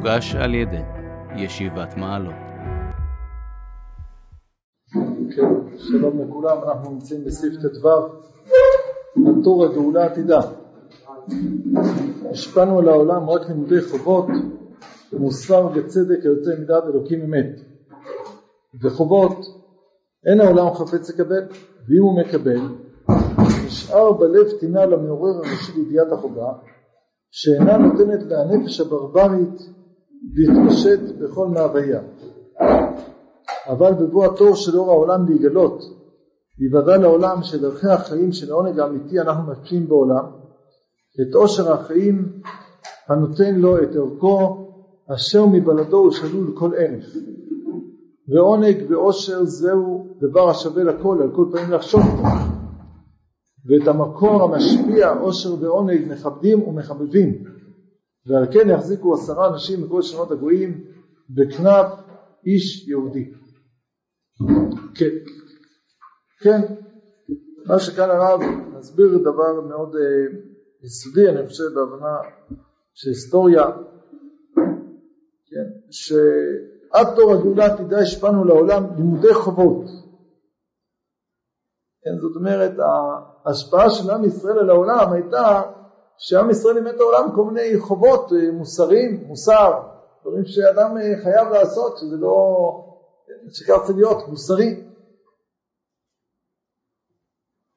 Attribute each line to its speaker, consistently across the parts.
Speaker 1: מוגש על ידי ישיבת מעלות.
Speaker 2: כן, שלום לכולם, אנחנו נמצאים בסעיף ט"ו, הטור הגאולה עתידה. השפענו על העולם רק לימודי חובות, מוסר וצדק היוצא מדעת אלוקים אמת. וחובות אין העולם חפץ לקבל, ואם הוא מקבל, נשאר בלב טינה למעורר הראשי לידיעת החובה, שאינה נותנת לנפש הברברית להתפשט בכל מאוויה. אבל בבוא התור של אור העולם להיגלות, להיוודע לעולם שדרכי החיים של העונג האמיתי אנחנו משפיעים בעולם, את עושר החיים הנותן לו את ערכו אשר מבלדו הוא שלול כל ערך. ועונג ועושר זהו דבר השווה לכל, על כל פנים לחשוב. ואת המקור המשפיע עושר ועונג מכבדים ומחבבים ועל כן יחזיקו עשרה אנשים מכל שנות הגויים בכנף איש יהודי. כן, כן, מה שכאן הרב מסביר דבר מאוד uh, יסודי אני חושב בהבנה של היסטוריה, כן, שעד תור הגאולה תדע השפענו לעולם לימודי חובות. כן, זאת אומרת, ההשפעה של עם ישראל על העולם הייתה שעם ישראל לימד את העולם כל מיני חובות אה, מוסריים, מוסר, דברים שאדם אה, חייב לעשות, שזה לא, שכך צריך להיות, מוסרי.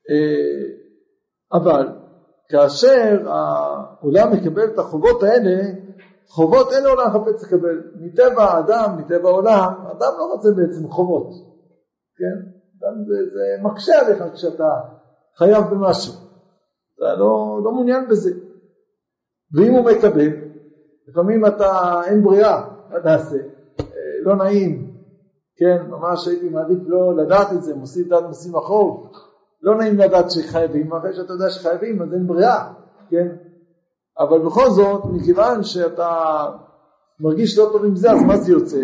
Speaker 2: אה, אבל כאשר העולם מקבל את החובות האלה, חובות אין לעולם חפץ לקבל. מטבע האדם, מטבע העולם, אדם לא רוצה בעצם חובות, כן? זה, זה מקשה עליך כשאתה חייב במשהו, אתה לא, לא מעוניין בזה. ואם הוא מקבל, לפעמים אתה, אין ברירה, מה תעשה? אה, לא נעים, כן, ממש הייתי מעדיף לא לדעת את זה, מוסיף דת מוסיף החוב, לא נעים לדעת שחייבים, אחרי שאתה יודע שחייבים אז אין ברירה, כן? אבל בכל זאת, מכיוון שאתה מרגיש לא טוב עם זה, אז מה זה יוצא?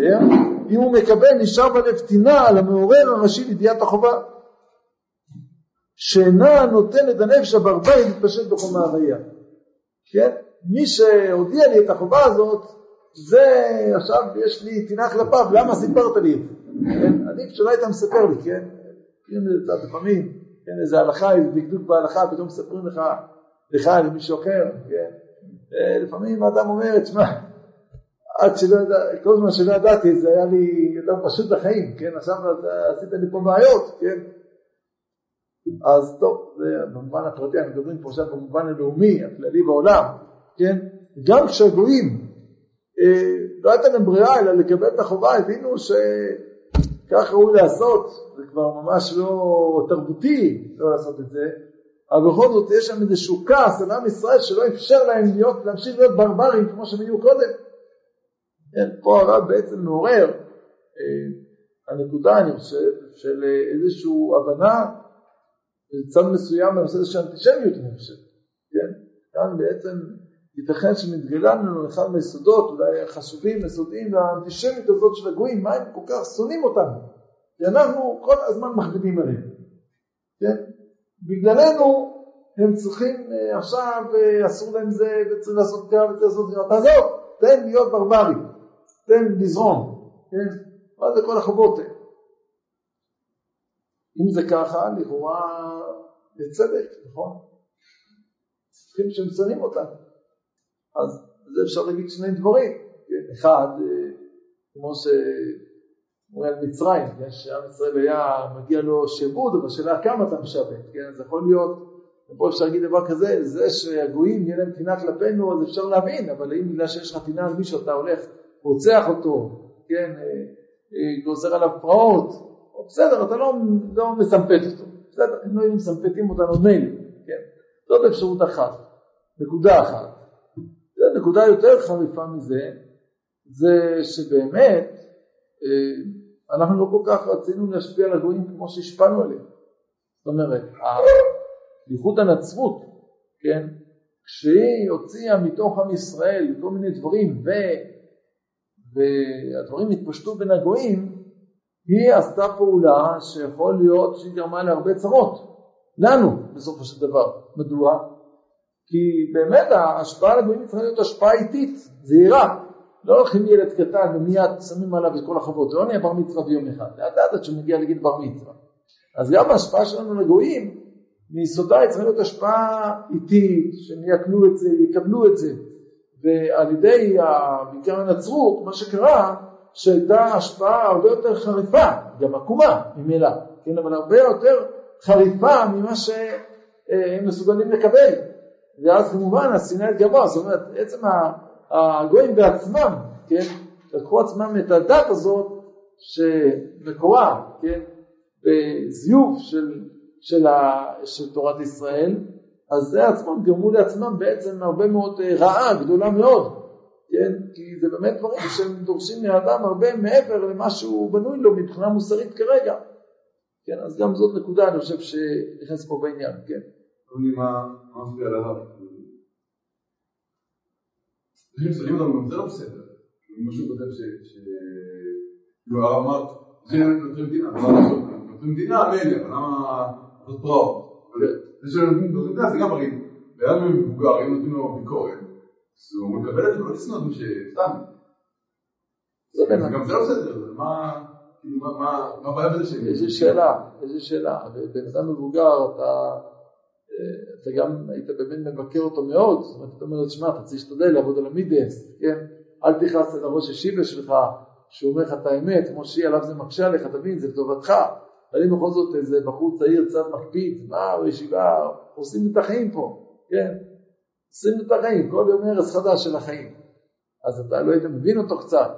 Speaker 2: אם הוא מקבל נשאר בלב טינה על המעורר הראשי לידיעת החובה שאינה נותנת הנפש הברברי להתפשט בכל מהוויה כן? מי שהודיע לי את החובה הזאת זה עכשיו יש לי טינה כלפיו למה סיפרת לי את זה? כן? עדיף שלא היית מספר לי כן? כן לפעמים כן איזה הלכה איזה דקדוק בהלכה פתאום מספרים לך לך למישהו אחר כן? אה, לפעמים האדם אומר תשמע עד שלא ידעתי, כל זמן שלא ידעתי זה היה לי יותר פשוט לחיים, כן? עכשיו עשית לי פה בעיות, כן? אז טוב, זה במובן הפרטי, אנחנו מדברים פה עכשיו במובן הלאומי, הכללי בעולם, כן? גם כשהגויים אה, לא הייתה להם ברירה אלא לקבל את החובה, הבינו שכך ראוי לעשות, זה כבר ממש לא תרבותי לא לעשות את זה, אבל בכל זאת יש שם איזשהו כעס על עם ישראל שלא אפשר להם להיות, להמשיך להיות ברברים כמו שהם היו קודם. כן, פה הרב בעצם מעורר אה, הנקודה, אני חושב, של איזושהי הבנה צד מסוים בנושא הזה של אנטישמיות, אני חושב, כן? כאן בעצם ייתכן שמתגלה לנו אחד מהיסודות, אולי החשובים, יסודיים, והאנטישמיות הזאת של הגויים, מה הם כל כך שונאים אותנו? כי אנחנו כל הזמן מכבידים עליהם, כן? בגללנו הם צריכים אה, עכשיו, אסור להם זה, וצריכים לעשות כך וצריך לעשות כך, תעזוב, תן להיות ברברי. תן לזרום, כן? מה זה כל החובות האלה? אם זה ככה, לכאורה זה צדק, נכון? צריכים שונאים אותנו. אז זה אפשר להגיד שני דברים. אחד, אה, כמו שאומרים על מצרים, כן? שעם ישראל היה, מגיע לו שעבוד, אבל השאלה כמה אתה משעבד, כן? אז יכול להיות, ופה אפשר להגיד דבר כזה, זה שהגויים יהיה להם טינה כלפינו, אז אפשר להבין, אבל אם בגלל שיש לך טינה על מישהו אתה הולך רוצח אותו, כן, אה, אה, גוזר עליו פרעות, בסדר, אתה לא, לא מסמפת אותו, בסדר, אם לא היינו מסמפתים אותנו מילא, כן, זאת אפשרות אחת, נקודה אחת. נקודה יותר חריפה מזה, זה שבאמת אה, אנחנו לא כל כך רצינו להשפיע על הגויים כמו שהשפענו עליהם. זאת אומרת, בייחוד הנצרות, כן, כשהיא הוציאה מתוך עם ישראל כל מיני דברים ו... והדברים התפשטו בין הגויים, היא עשתה פעולה שיכול להיות שהיא גרמה להרבה צרות, לנו בסופו של דבר. מדוע? כי באמת ההשפעה על הגויים צריכה להיות השפעה איטית, זהירה. לא הולכים ילד קטן ומיד שמים עליו את כל החובות, לא נהיה בר מצווה ביום אחד, לאט לאט עד שמגיע לגיל בר מצווה. אז גם ההשפעה שלנו לגויים, מיסודה צריכה להיות השפעה איטית, שהם יקנו את זה, יקבלו את זה. ועל ידי בעיקר הנצרות, מה שקרה, שהייתה השפעה הרבה יותר חריפה, גם עקומה ממילא, כן, אבל הרבה יותר חריפה ממה שהם מסוגלים לקבל. ואז כמובן השנאה התגברה, זאת אומרת, עצם הגויים בעצמם, כן, לקחו עצמם את הדת הזאת שמקורה, כן, בזיוף של, של, ה, של תורת ישראל, אז זה עצמם גרמו לעצמם בעצם הרבה מאוד אה, רעה גדולה מאוד, כן? כי זה באמת דברים שהם דורשים מהאדם הרבה מעבר למה שהוא בנוי לו מבחינה מוסרית כרגע. כן, אז גם זאת נקודה אני חושב שנכנסת פה בעניין, כן.
Speaker 3: מה מפריע להר? אם שמים אותם גם זה לא בסדר. משהו כותב ש... כאילו הרב אמר, זה נותן מדינה, נותן מדינה מילא, למה זאת פרעות? זה שנותנים מדינה זה גם הרי, לאדם מבוגר, אם נותנים לו ביקורת, אז הוא מקבל את זה ולא לשנוא מי שסתם. גם זה לא בסדר, מה... כאילו, מה הבעיה בזה ש...
Speaker 2: איזה שאלה, איזה שאלה. בן אדם מבוגר, אתה... אתה גם היית באמת מבקר אותו מאוד, זאת אומרת, אתה אומר לו, תשמע, אתה צריך להשתדל לעבוד על המידס, כן? אל תכעס על הראש השיבה שלך, שהוא אומר לך את האמת, כמו שהיא עליו זה מקשה עליך, תבין, זה לטובתך. אבל אם בכל זאת איזה בחור צעיר קצת מקפיד, מה, בישיבה, עושים את החיים פה, כן? עושים את החיים, כל יום הרס חדש של החיים. אז אתה לא היית מבין אותו קצת.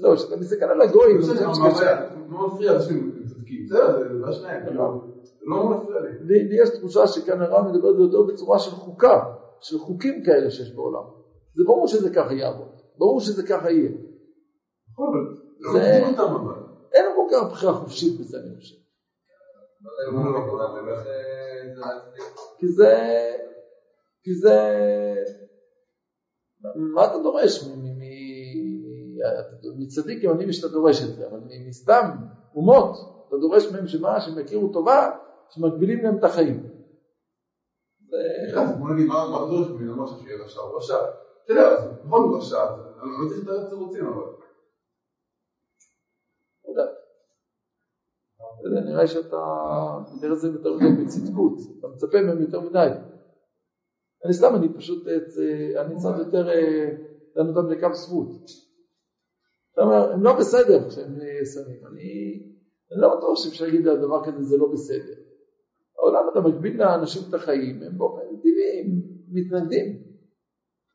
Speaker 2: לא, כשאתה מסתכל על הגויים,
Speaker 3: זה לא מפריע, אנשים צודקים, בסדר, זה לא שניים. לא מפריע לי.
Speaker 2: לי יש תחושה שכאן הרב מדבר על זה יותר בצורה של חוקה, של חוקים כאלה שיש בעולם. זה ברור שזה ככה יעבוד, ברור שזה ככה יהיה.
Speaker 3: נכון, אבל לא
Speaker 2: אין כל כך בחירה חופשית בזה, אני חושב. כי זה, כי זה, מה אתה דורש מצדיקים אני שאתה דורש את זה, אבל מסתם אומות, אתה דורש מהם שמה, שהם יכירו טובה, שמגבילים להם את החיים.
Speaker 3: בוא נגיד, מה הדורש ממנו, אמר שיהיה רשע, הוא רשע. בסדר, אז בכל זאת רשע, אני לא צריך את התירוצים אבל.
Speaker 2: נראה שאתה מתאר את זה יותר מדי בצדקות, אתה מצפה מהם יותר מדי. אני סתם, אני פשוט, אני קצת יותר, דן אותם לקו זכות. אתה אומר, הם לא בסדר כשהם שמים, אני לא בטוח שאפשר להגיד על דבר כזה זה לא בסדר. העולם אתה מגביל לאנשים את החיים, הם באופן טבעי מתנגדים.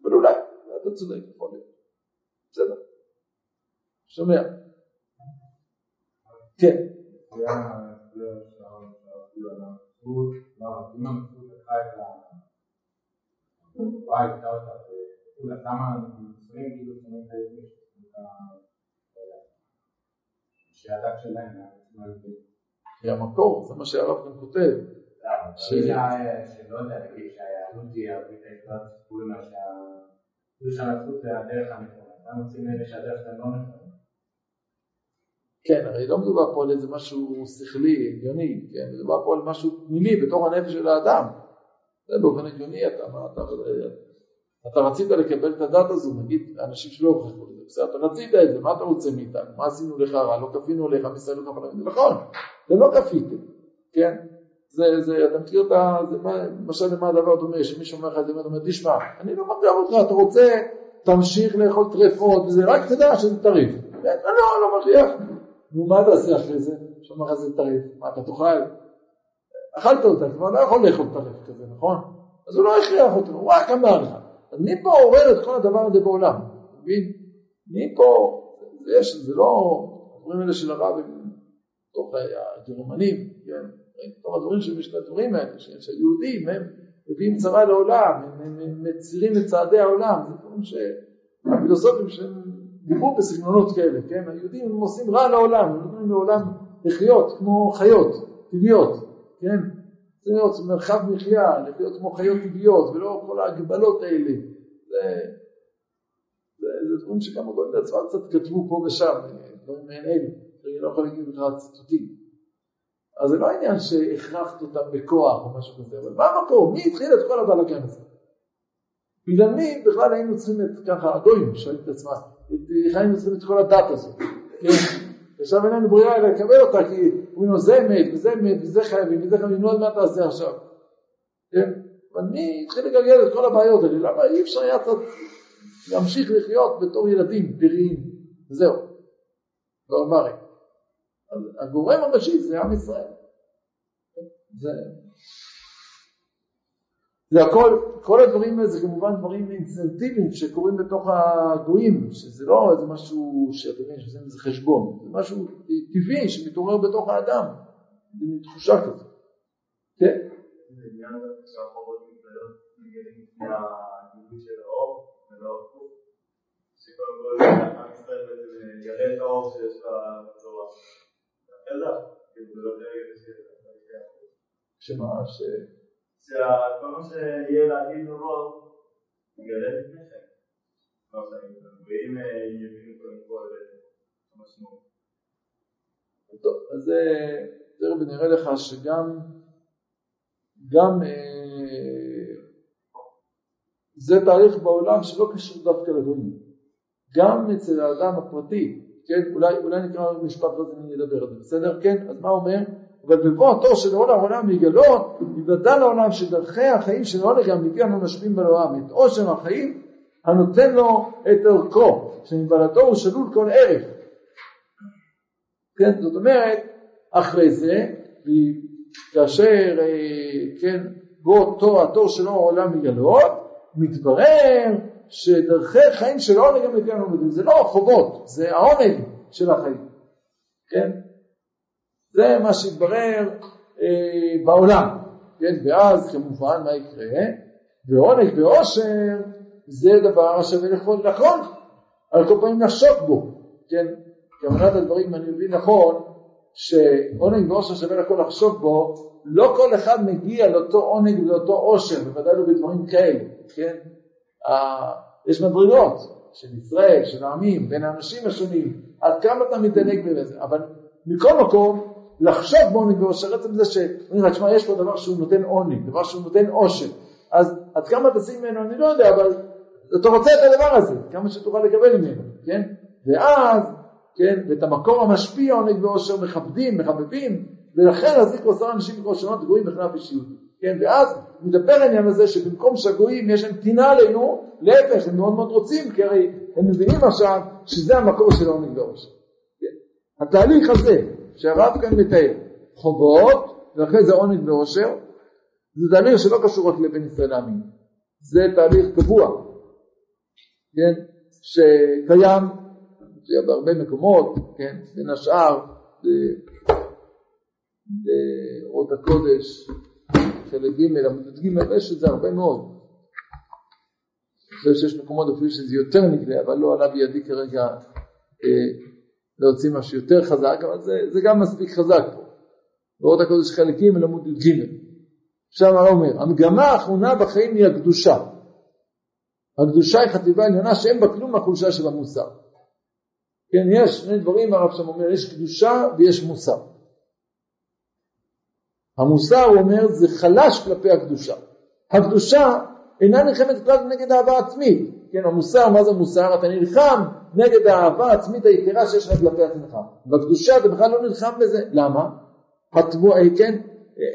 Speaker 2: אבל אולי, אתה צודק, יכול להיות. בסדר. שומע. כן. שהדת שלהם, היא המקור, זה מה שהרב גם כותב.
Speaker 4: שלא יודע, נגיד שהיהדות היא הברית היחידה, סיפור מה שהנצרות זה הדרך הנכונה, גם רוצים אלה שהדרך שלהם לא נכונה.
Speaker 2: כן, הרי לא מדובר פה על איזה משהו שכלי, הגיוני, כן, מדובר פה על משהו פנימי בתוך הנפש של האדם. זה באופן הגיוני, אתה, אתה, אתה רצית לקבל את הדת הזו, נגיד, אנשים שלא הוכחו את זה, בסדר, אתה רצית את זה, מה אתה רוצה מאיתנו? מה עשינו לך רע? לא כפינו עליך, מסתכל לך פנים, נכון, זה לא כפיתם, כן? זה, זה, אתה מכיר את ה... למשל למה הדבר דומה, שמישהו אומר לך את זה, אתה אומר, תשמע, אני לא מכיר אותך, אתה רוצה, תמשיך לאכול טרפות, וזה רק תדע שזה טריף. לא, לא, לא מכריח. נו, מה תעשה אחרי זה? שאומר לך זה טריף. מה, אתה תאכל? אכלת אותה, כבר לא יכול לאכול טריף כזה, נכון? אז הוא לא הכריח אותו, הוא רק אמר לך. אז מי פה עורר את כל הדבר הזה בעולם? מבין? מי פה, יש, זה לא, הדברים האלה של הרב הם תוך הגרמנים, כן? תוך הדברים של הדברים האלה, שהיהודים הם מביאים צרה לעולם, הם מצירים את צעדי העולם, זה דברים שהפילוסופים שהם דיברו בסגנונות כאלה, כן? היהודים הם עושים רע לעולם, הם נותנים לעולם לחיות כמו חיות טבעיות, כן? להיות מרחב מחיה, לחיות כמו חיות טבעיות ולא כל ההגבלות האלה. זה, זה, זה דברים שגם הגויים בעצמם קצת כתבו פה ושם, דברים מעין אלו, אני לא יכול להגיד לך ציטוטים. אז זה לא העניין שהכרחת אותם בכוח או משהו כזה, אבל מה המקור? מי התחיל את כל הבלאגן הזה? בגלל מי בכלל היינו צריכים את ככה הגויים, שואלים את עצמם, איך היינו צריכים את כל הדת הזאת, כן? עכשיו אין לנו ברירה אלא לקבל אותה כי אומרים לו זה מת וזה מת וזה חייבים וזה חייבים, נו אז מה תעשה עכשיו, כן? ואני התחיל לגלגל את כל הבעיות האלה, למה אי אפשר היה קצת להמשיך לחיות בתור ילדים בריאים, וזהו, לא אמרי. אז הגורם הראשי זה עם ישראל. זה, זה הכל, כל הדברים האלה זה כמובן דברים אינסטינקטיביים שקורים בתוך הגויים, שזה לא איזה משהו שאתם יודעים שעושים איזה חשבון, זה משהו טבעי שמתעורר בתוך האדם, זה מין תחושה כזאת. כן,
Speaker 4: כאילו לא
Speaker 2: שמה.
Speaker 4: שכל מה שיהיה לעתיד לבוא יגלה לפני כן. לא. ואם אה, יבינו קודם כל המשמעות.
Speaker 2: טוב, אז אה, תכף נראה לך שגם גם אה, זה תהליך בעולם שלא קשור דווקא לגויים. גם אצל האדם הפרטי, כן, אולי, אולי נקרא משפט ואז אני אדבר על זה, בסדר? כן, אז מה אומר? אבל בבוא התור של עול העולם יגלות, יוודע לעולם שדרכי החיים של העול גם הגיע אנו משפיעים בעולם, את עושר החיים הנותן לו את ערכו, שמבלתו הוא שלול כל ערך. כן, זאת אומרת, אחרי זה, כאשר, אה, כן, בו תור התור שלו העולם יגלות, מתברר שדרכי חיים של העונג גם הגיעו לנו, זה לא החובות, זה העונג של החיים, כן? זה מה שהתברר אה, בעולם, כן? ואז כמובן מה יקרה? ועונג ועושר זה דבר השווה לכל נכון, על כל פנים נחשוק בו, כן? כוונת הדברים אני מבין נכון, שעונג ועושר שווה לכל לחשוב בו, לא כל אחד מגיע לאותו עונג ולאותו עושר, בוודאי לא בדברים כאלה, כן? אה, יש מדרגות של ישראל, של העמים, בין האנשים השונים, עד כמה אתה מתדלק בזה, אבל מכל מקום, לחשוב בעונג ועושר, עצם זה שאומרים לך, תשמע, יש פה דבר שהוא נותן עונג, דבר שהוא נותן עושר, אז עד כמה תשים ממנו, אני לא יודע, אבל אתה רוצה את הדבר הזה, כמה שתוכל לקבל ממנו, כן? ואז, כן, ואת המקור המשפיע עונג ועושר מכבדים, מחבבים, ולכן לקרוא עשרה אנשים לקרוא שונות גויים בכלל אישיות, כן? ואז מדבר העניין הזה שבמקום שהגויים יש להם טינה עלינו, להפך, הם מאוד מאוד רוצים, כי הרי הם מבינים עכשיו שזה המקור של העונג ועושר. כן? התהליך הזה שהרב כאן מתאר, חובות, ואחרי זה עונג ועושר, זה תהליך שלא קשור רק לבין ישראל לעמים, זה תהליך קבוע, כן, שקיים בהרבה מקומות, כן, בין השאר באות הקודש, חלק ג' עמוד ג', יש את זה הרבה מאוד. אני חושב שיש מקומות אפילו שזה יותר נגלה, אבל לא עלה בידי כרגע אה, להוציא משהו יותר חזק, אבל זה, זה גם מספיק חזק פה. באות הקודש חלק ג' עמוד י"ג. עכשיו הרב אומר, המגמה האחרונה בחיים היא הקדושה. הקדושה היא חטיבה עליונה שאין בה כלום מהחולשה של המוסר. כן, יש שני דברים הרב שם אומר, יש קדושה ויש מוסר. המוסר, הוא אומר, זה חלש כלפי הקדושה. הקדושה אינה נלחמת כלל נגד אהבה עצמית. כן, המוסר, מה זה מוסר? אתה נלחם נגד האהבה העצמית היתרה שיש לך כלפי עצמך. בקדושה אתה בכלל לא נלחם בזה. למה? התבוע, כן,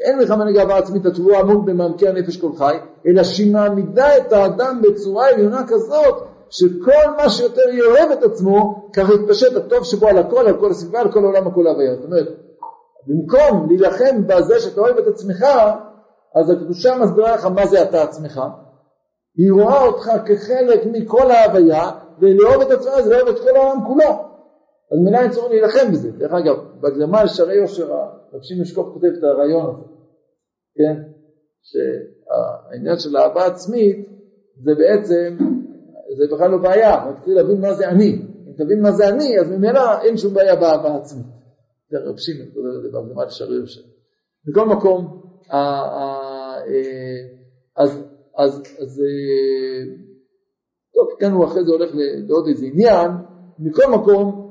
Speaker 2: אין מלחמה נגד אהבה עצמית, התבוע עמוק במעמקי הנפש כל חי, אלא שהיא מעמידה את האדם בצורה עליונה כזאת, שכל מה שיותר יאהב את עצמו, ככה יתפשט הטוב שבו על הכל, על כל הסביבה, על כל העולם, על כל ההוויה. זאת אומרת, במקום להילחם בזה שאתה אוהב את עצמך, אז הקדושה מסבירה לך מה זה אתה עצמך. היא רואה אותך כחלק מכל ההוויה, ולאהוב את עצמך זה לאהוב את כל העולם כולו. אז מילא אין צורך להילחם בזה. דרך אגב, בהקדמה על שערי יושר, רב שמעון כותב את הרעיון הזה, כן? שהעניין של אהבה עצמית זה בעצם, זה בכלל לא בעיה, רק צריך להבין מה זה אני. אם תבין מה זה אני, אז ממילא אין שום בעיה באהבה עצמית. זה רב שמעון כותב את זה בהקדמה על שערי יושר. מכל מקום, אז, אז, אז, טוב, כאן הוא אחרי זה הולך לעוד איזה עניין, מכל מקום,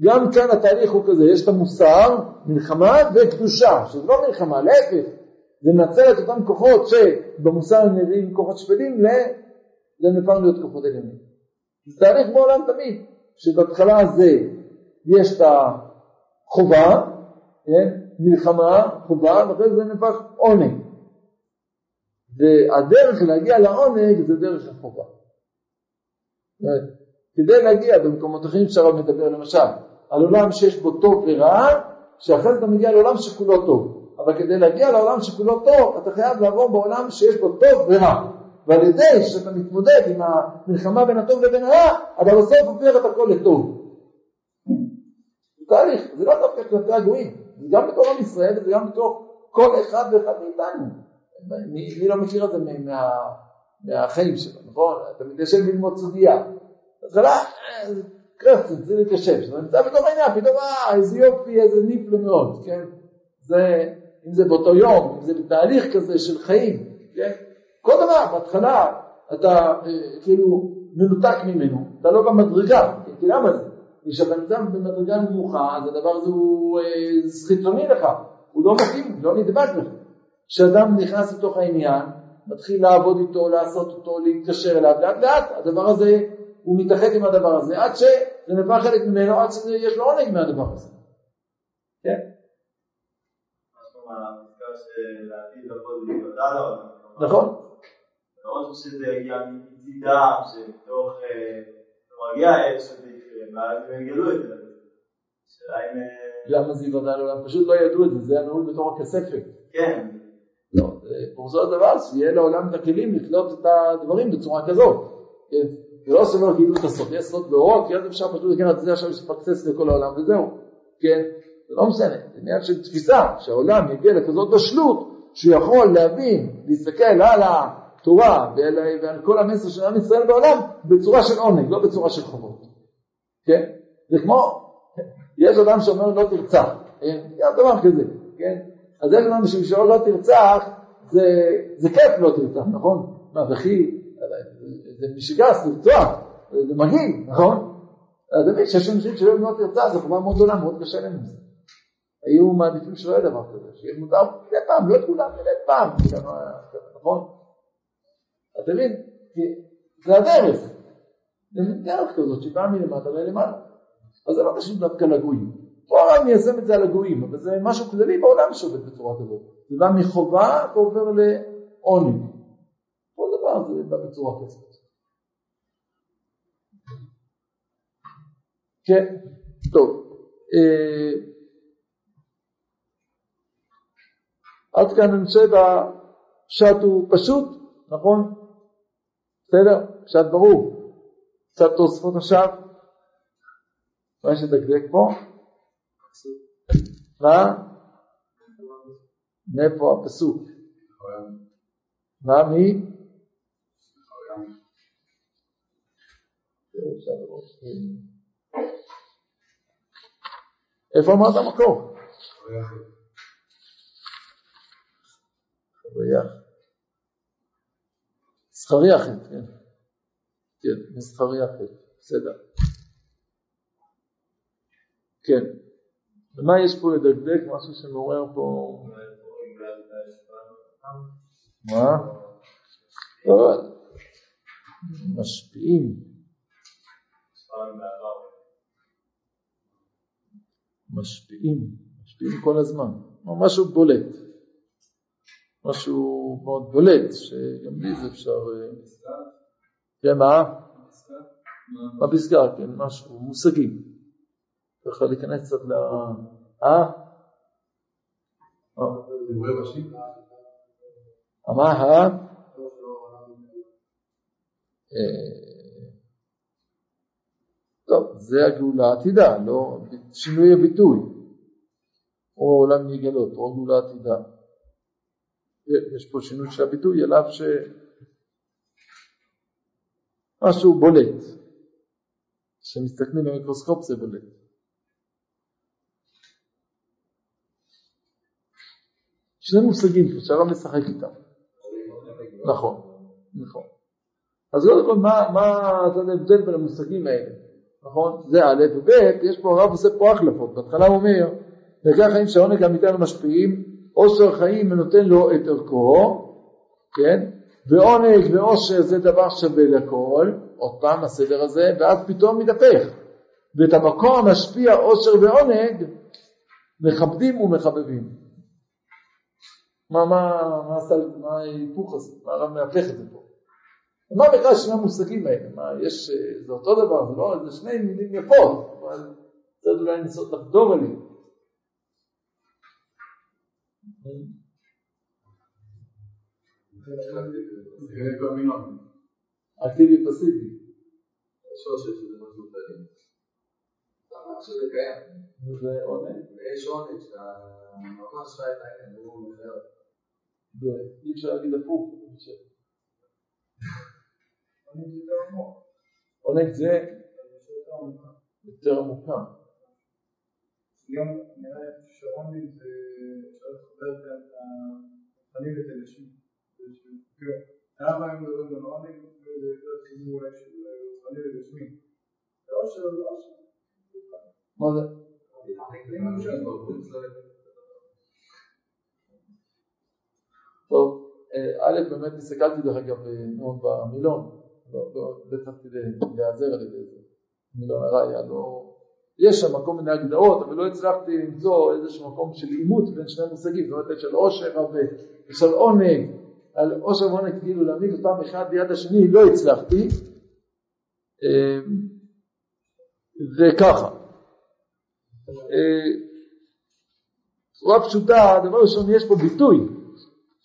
Speaker 2: גם כאן התהליך הוא כזה, יש את המוסר, מלחמה וקדושה, שזה לא מלחמה, להפך, זה מנצל את אותם כוחות שבמוסר נראים כוחות שפלים זה נהפך להיות כוחות עליונים. זה תהליך בעולם תמיד, שבהתחלה זה, יש את החובה, כן? מלחמה, חובה, ואחרי זה נהפך עונג. והדרך להגיע לעונג זה דרך החובה. כדי להגיע במקומות אחרים אפשר לדבר למשל על עולם שיש בו טוב ורע, שאחרי זה אתה מגיע לעולם שכולו טוב. אבל כדי להגיע לעולם שכולו טוב, אתה חייב לעבור בעולם שיש בו טוב ורע. ועל ידי שאתה מתמודד עם המלחמה בין הטוב לבין הרע, אתה בסוף הופך את הכל לטוב. זה תהליך, זה לא דווקא כלפי הגויים, זה גם בתור עם ישראל וזה גם בתור כל אחד ואחד מאיתנו. מי, מי לא מכיר את זה מה, מהחיים שלו, נכון? אתה מתיישב ללמוד סוגיה. בהתחלה, קרפצן, זה להתיישב, זה נמצא בתוך העניין, פתאום אה, איזה יופי, איזה ניפלא מאוד, כן? זה, אם זה באותו יום, אם זה בתהליך כזה של חיים, כן? כל דבר, בהתחלה אתה אה, כאילו מנותק ממנו, אתה לא במדרגה, כי למה זה? כשאתה נמצא במדרגה נמוכה, אז הדבר הזה הוא אה, חיצוני לך, הוא לא מתאים, לא נדבק לך. כשאדם נכנס לתוך העניין, מתחיל לעבוד איתו, לעשות אותו, להתקשר אליו, לאט לאט הדבר הזה, הוא מתאחד עם הדבר הזה, עד שזה נבע חלק ממנו, עד שיש לו עונג מהדבר הזה. כן? נכון.
Speaker 4: מאוד שזה יגיע מצידם, שבתוך, כלומר הגיע העת שזה יקרה, ואז הם יגלו את זה. השאלה אם...
Speaker 2: למה זה יוודע לעולם? פשוט לא ידעו את זה, זה היה נעול בתור הכספת.
Speaker 4: כן.
Speaker 2: לא, פירושו הדבר שיהיה לעולם את הכלים לקלוט את הדברים בצורה כזאת. כן? זה לא שלא גילו את הסוד, יש סוד באורות, כי אז אפשר פשוט לקראת את זה עכשיו לפקסס לכל העולם וזהו. כן? זה לא משנה, זה עניין של תפיסה, שהעולם יגיע לכזאת בשלות, שהוא יכול להבין, להסתכל על התורה ועל, כל המסר של עם ישראל בעולם בצורה של עונג, לא בצורה של חובות. כן? זה כמו, יש אדם שאומר לא תרצח, כן? יש דבר כזה, כן? אז יש אדם שבשבילו לא תרצח, זה, זה כיף לא תרצח, נכון? מה, וכי, זה משגס, לרצוח, זה מגעיל, נכון? אתה מבין שיש אנשים שלא לא תרצח, זו חובה מאוד גדולה, מאוד קשה להם. היו מעדיפים שלא יהיה דבר כזה, שיהיה מותר מדי פעם, לא כולם, מדי פעם, נכון? אתה מבין? זה הדרך. זה דרך כזאת שבאה מלמטה ולמעלה. אז זה לא קשור דווקא לגויים. פה הרב מיישם את זה על הגויים, אבל זה משהו כללי בעולם שעובד בצורה כזאת. זה בא מחובה ועובר לעוני. כל דבר זה בא בצורה כזאת. כן, טוב. אה, עד כאן חושב הפשט הוא פשוט, נכון? בסדר? פשט ברור. קצת תוספות עכשיו. מה יש לדקדק פה? מה? מאיפה הפסוק? מה מי? איפה אמרת המקור? זכריה. זכריה כן. כן, זכריה חטא, בסדר. כן. ומה יש פה לדקדק? משהו שמעורר פה... מה? לא, משפיעים. משפיעים, משפיעים כל הזמן. משהו בולט. משהו מאוד בולט, שגם לי זה אפשר... כן, מה? בפסקה, כן, משהו, מושגים. ככה להיכנס קצת ל... אה? מה ה... זה הגאולה העתידה, לא שינוי הביטוי, או עולם נגלות, או גאולה עתידה. יש פה שינוי של הביטוי אליו ש... משהו בולט. כשמסתכלים במיקרוסקופ זה בולט. שני מושגים שאפשר לשחק איתם. נכון, נכון. אז קודם כל, מה, ההבדל בין המושגים האלה? נכון? זה א' וב', יש פה, הרב עושה פה החלפות. בהתחלה הוא אומר, וכך חיים שהעונג האמיתי משפיעים אושר חיים ונותן לו את ערכו, כן? ועונג ועושר זה דבר שווה לכל, עוד פעם הסדר הזה, ואז פתאום מתהפך. ואת המקום המשפיע עושר ועונג מכבדים ומחבבים. מה, מה, מה, מה ההיפוך הזה? מה הרב מהפך את זה פה? מה בכלל שני המושגים האלה? מה, יש, אה, זה אותו דבר, זה לא, זה שני מילים יפות, אבל צריך אולי לנסות לחדור עליהם.
Speaker 3: זה מינון.
Speaker 2: אקטיבי פסיבי. זה עונג.
Speaker 5: ויש עונג שהמקום שלך את העניין, הוא מחייב.
Speaker 2: אי אפשר להגיד הפוך. עונג זה יותר עמוקה.
Speaker 4: גם נראה שעוני זה אפשר לחבר כאן את הפנים ואת הלשון. למה הם מדברים על עוני? זה יותר חיבור אולי של רוחני. ועושר זה עושר.
Speaker 2: מה זה? טוב, אה, א', באמת הסתכלתי דרך אגב אה, במילון, לא לא- לא הצלחתי להיעזר על ידי זה, מילון הראיה, לא... יש שם מקום מיני הגדרות, אבל לא הצלחתי למצוא איזשהו מקום של עימות בין שני מושגים, זאת אומרת של עושר ושל עונג, על עושר ועונג כאילו להעמיד אותם אחד ליד השני, לא הצלחתי, אה, וככה, אה, צורה פשוטה, דבר ראשון יש פה ביטוי,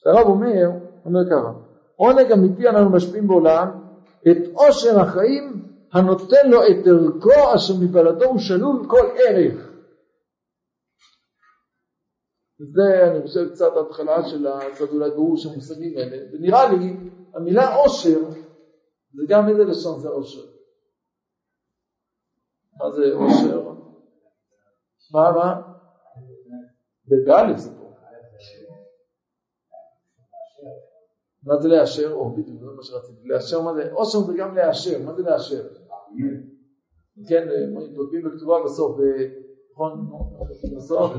Speaker 2: הרב אומר, אומר ככה, עונג אמיתי אנחנו משפיעים בעולם את עושר החיים הנותן לו את ערכו אשר מבלעדו הוא שלול כל ערך. זה אני חושב קצת ההתחלה של קצת אולי ברור של המושגים האלה, ונראה לי המילה עושר זה גם איזה לשון זה עושר. מה זה עושר? מה מה? בגאלף זה פה. מה זה לאשר? או בדיוק, זה מה שרציתי. לאשר מה זה? עושר זה גם לאשר, מה זה לאשר? כן, אה, כותבים בכתובה בסוף, אה, נכון? בסוף?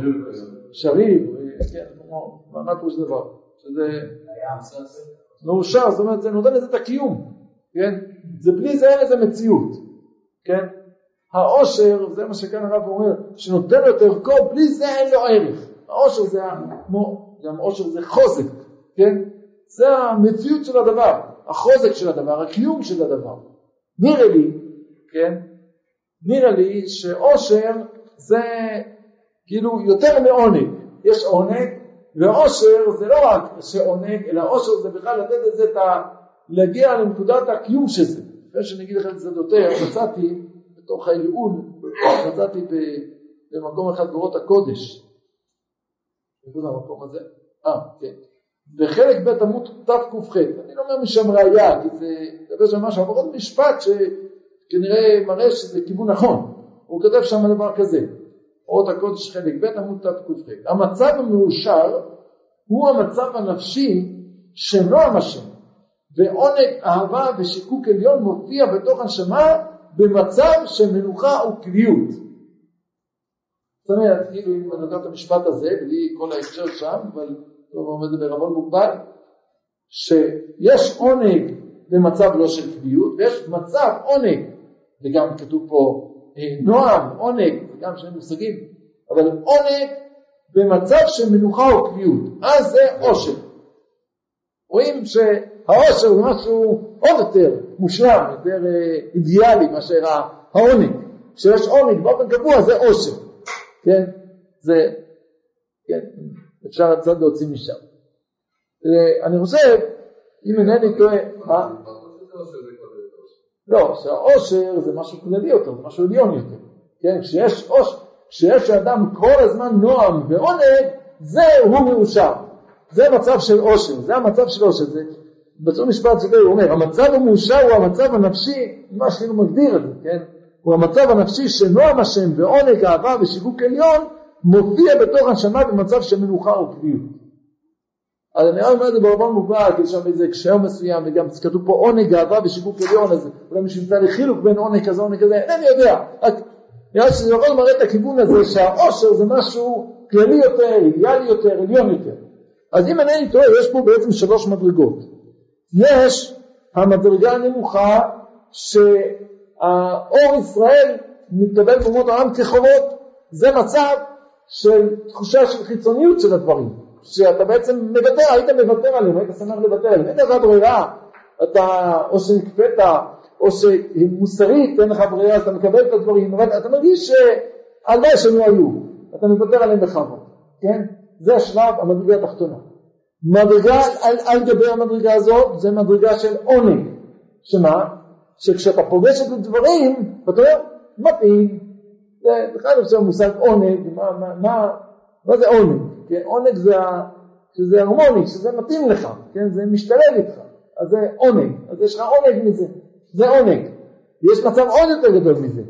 Speaker 2: שריב, אה, כן, מה פירוש דבר? שזה מאושר, זאת אומרת זה נותן לזה את הקיום, כן? זה בלי זה אין לזה מציאות, כן? העושר, זה מה שכאן הרב אומר, שנותן לו את ערכו, בלי זה אין לו ערך. העושר זה כמו, גם עושר זה חוזק, כן? זה המציאות של הדבר, החוזק של הדבר, הקיום של הדבר. נראה לי, כן? נראה לי שעושר זה כאילו יותר מעונג. יש עונג, ועושר זה לא רק שעונג, אלא עושר זה בכלל לתת לזה את ה... להגיע לנקודת הקיום של זה. אחרי שאני אגיד לכם קצת יותר, מצאתי בתוך העילול, מצאתי במקום אחד באורות הקודש. איפה זה המקום הזה? אה, כן. בחלק ב' עמוד תק"ח, אני לא אומר משם ראייה, כי זה מדבר שם משהו, אבל עוד משפט שכנראה מראה שזה כיוון נכון. הוא כותב שם דבר כזה, אורות הקודש חלק ב' עמוד תק"ח. המצב המאושר הוא המצב הנפשי שנועם השם, ועונג אהבה ושיקוק עליון מופיע בתוך הנשמה במצב של מנוחה וקביעות. זאת אומרת, כאילו אם אני לוקח את המשפט הזה, בלי כל ההקשר שם, אבל לא אומר את זה בערבון מוגבל, שיש עונג במצב לא של קביעות, ויש מצב עונג, וגם כתוב פה אה, נועם, עונג, זה גם שני מושגים, אבל עונג במצב של מנוחה או קביעות, אז זה עושר. רואים שהעושר זה משהו עוד יותר מושלם, יותר אה, אידיאלי מאשר העונג. כשיש עונג באופן קבוע זה עושר, כן? זה, כן, אפשר קצת להוציא משם. אני חושב, אם אינני טועה, מה? לא, שהעושר זה משהו כללי יותר, זה משהו עליון יותר. כן, כשיש עושר, כשיש לאדם כל הזמן נועם ועונג, זה הוא מאושר. זה מצב של עושר, זה המצב של עושר. זה בצור משפט שלי הוא אומר, המצב המאושר הוא המצב הנפשי, מה שהוא מגדיר את זה, כן? הוא המצב הנפשי שנועם השם ועונג אהבה ושיווק עליון מופיע בתוך הנשמה במצב של מנוחה וקביעות. אז אני רק אומר את זה בערבון כי יש שם איזה הקשר מסוים, וגם כתוב פה עונג אהבה ושיווק עליון, אז אולי מישהו ימצא לי חילוק בין עונג כזה עונג כזה, אינני יודע. רק נראה שזה יכול מראה את הכיוון הזה שהעושר זה משהו כללי יותר, אידיאלי יותר, עליון יותר. אז אם אינני טועה, יש פה בעצם שלוש מדרגות. יש המדרגה הנמוכה שהאור ישראל מתקבל באומות העולם כחובות, זה מצב של תחושה של חיצוניות של הדברים, שאתה בעצם מוותר, היית מוותר עליהם, היית שמח לוותר עליהם, אין לך ברירה, אתה או שנקפאת או שמוסרית אין לך ברירה, אז אתה מקבל את הדברים, אבל אתה מרגיש שהלוואי שהם לא היו, אתה מוותר עליהם בכבוד, כן? זה השלב המדרגה התחתונה. מדרגה על, על גבי המדרגה הזאת זה מדרגה של עונג, שמה? שכשאתה פוגש את הדברים, אתה אומר, מתאים, זה בכלל זה מושג עונג, מה, מה, מה, מה זה עונג? כן, עונג זה שזה הרמוני, שזה מתאים לך, כן, זה משתלב איתך, אז זה עונג, אז יש לך עונג מזה, זה עונג, יש מצב עוד יותר גדול מזה,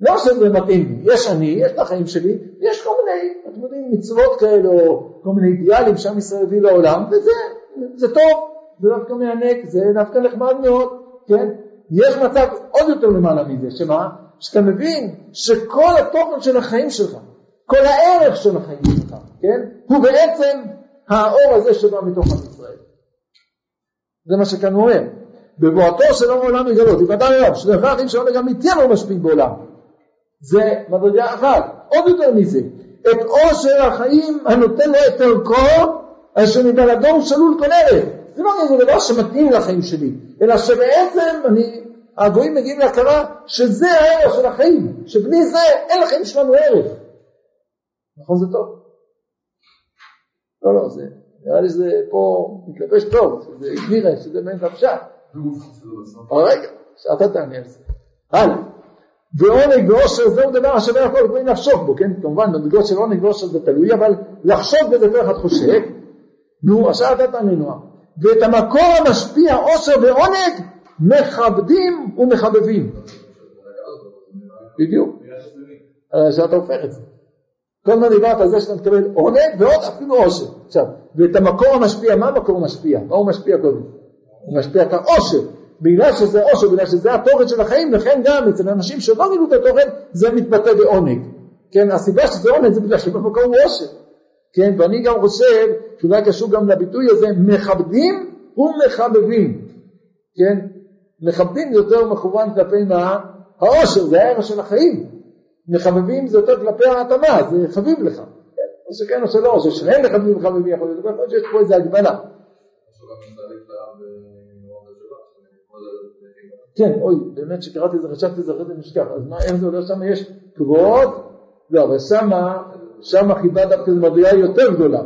Speaker 2: לא שזה מתאים לי, יש אני, יש את החיים שלי, ויש כל מיני, אתם יודעים, מצוות כאלה, או כל מיני אידיאלים שעם ישראל הביא לעולם, וזה, זה טוב, זה דווקא מענק, זה דווקא נחמד מאוד, כן? יש מצב עוד יותר למעלה מזה, שמה? שאתה מבין שכל התוכן של החיים שלך, כל הערך של החיים שלך, כן? הוא בעצם האור הזה שבא מתוך עם ישראל. זה מה שכאן הוא אומר. בבואתו של אור העולם לגלות, יוודע היום, שדבר אחים שלא גם מתהיה לא משפיעים בעולם. זה מדרגה אחת. עוד יותר מזה, את עושר החיים הנותן לו את ערכו, אשר מבלעדו הוא שלול כל ערך. זה לא איזה דבר שמתאים לחיים שלי, אלא שבעצם אני, הגויים מגיעים להכרה שזה הערך של החיים, שבלי זה אין לחיים שלנו ערך. נכון זה טוב? לא, לא, זה, נראה לי שזה פה מתלבש טוב, זה גמירה, שזה הפשט. אבל רגע, שאתה תענה על זה. הלאה. ועונג ועושר זהו דבר השווה הכל, יכולים לחשוב בו, כן? כמובן במדרגות של עונג ועושר זה תלוי, אבל לחשוב בזה כל אחד חושב. נו, עכשיו אתה תענה נועם. ואת המקור המשפיע עושר ועונג מכבדים ומחבבים. בדיוק. עכשיו אתה הופך את זה. כל הזמן דיברת על זה שאתה מקבל עונג ועוד אפילו עושר. עכשיו, ואת המקור המשפיע, מה המקור המשפיע? מה הוא משפיע קודם? הוא משפיע כעושר. בגלל שזה עושר, בגלל שזה התוכן של החיים, לכן גם אצל אנשים שלא גילו את התוכן, זה מתבטא בעונג. כן, הסיבה שזה עונג זה בגלל שבמקור הוא עושר. כן, ואני גם חושב שאולי קשור גם לביטוי הזה, מכבדים ומחבבים. כן, מכבדים זה יותר מכוון כלפי מה? העושר, זה הערך של החיים. מחבבים זה יותר כלפי ההתאמה, זה חביב לך. כן, או שכן או שלא, או ששניהם מחבבים וחביבים יכול להיות, יכול שיש פה איזו הגבלה. כן, אוי, באמת שקראתי את זה, חשבתי את זה אחרי זה נשכח, אז מה, איך זה הולך שם? יש כבוד, לא, אבל שמה, שמה חיבה דווקא זו מדרגה יותר גדולה.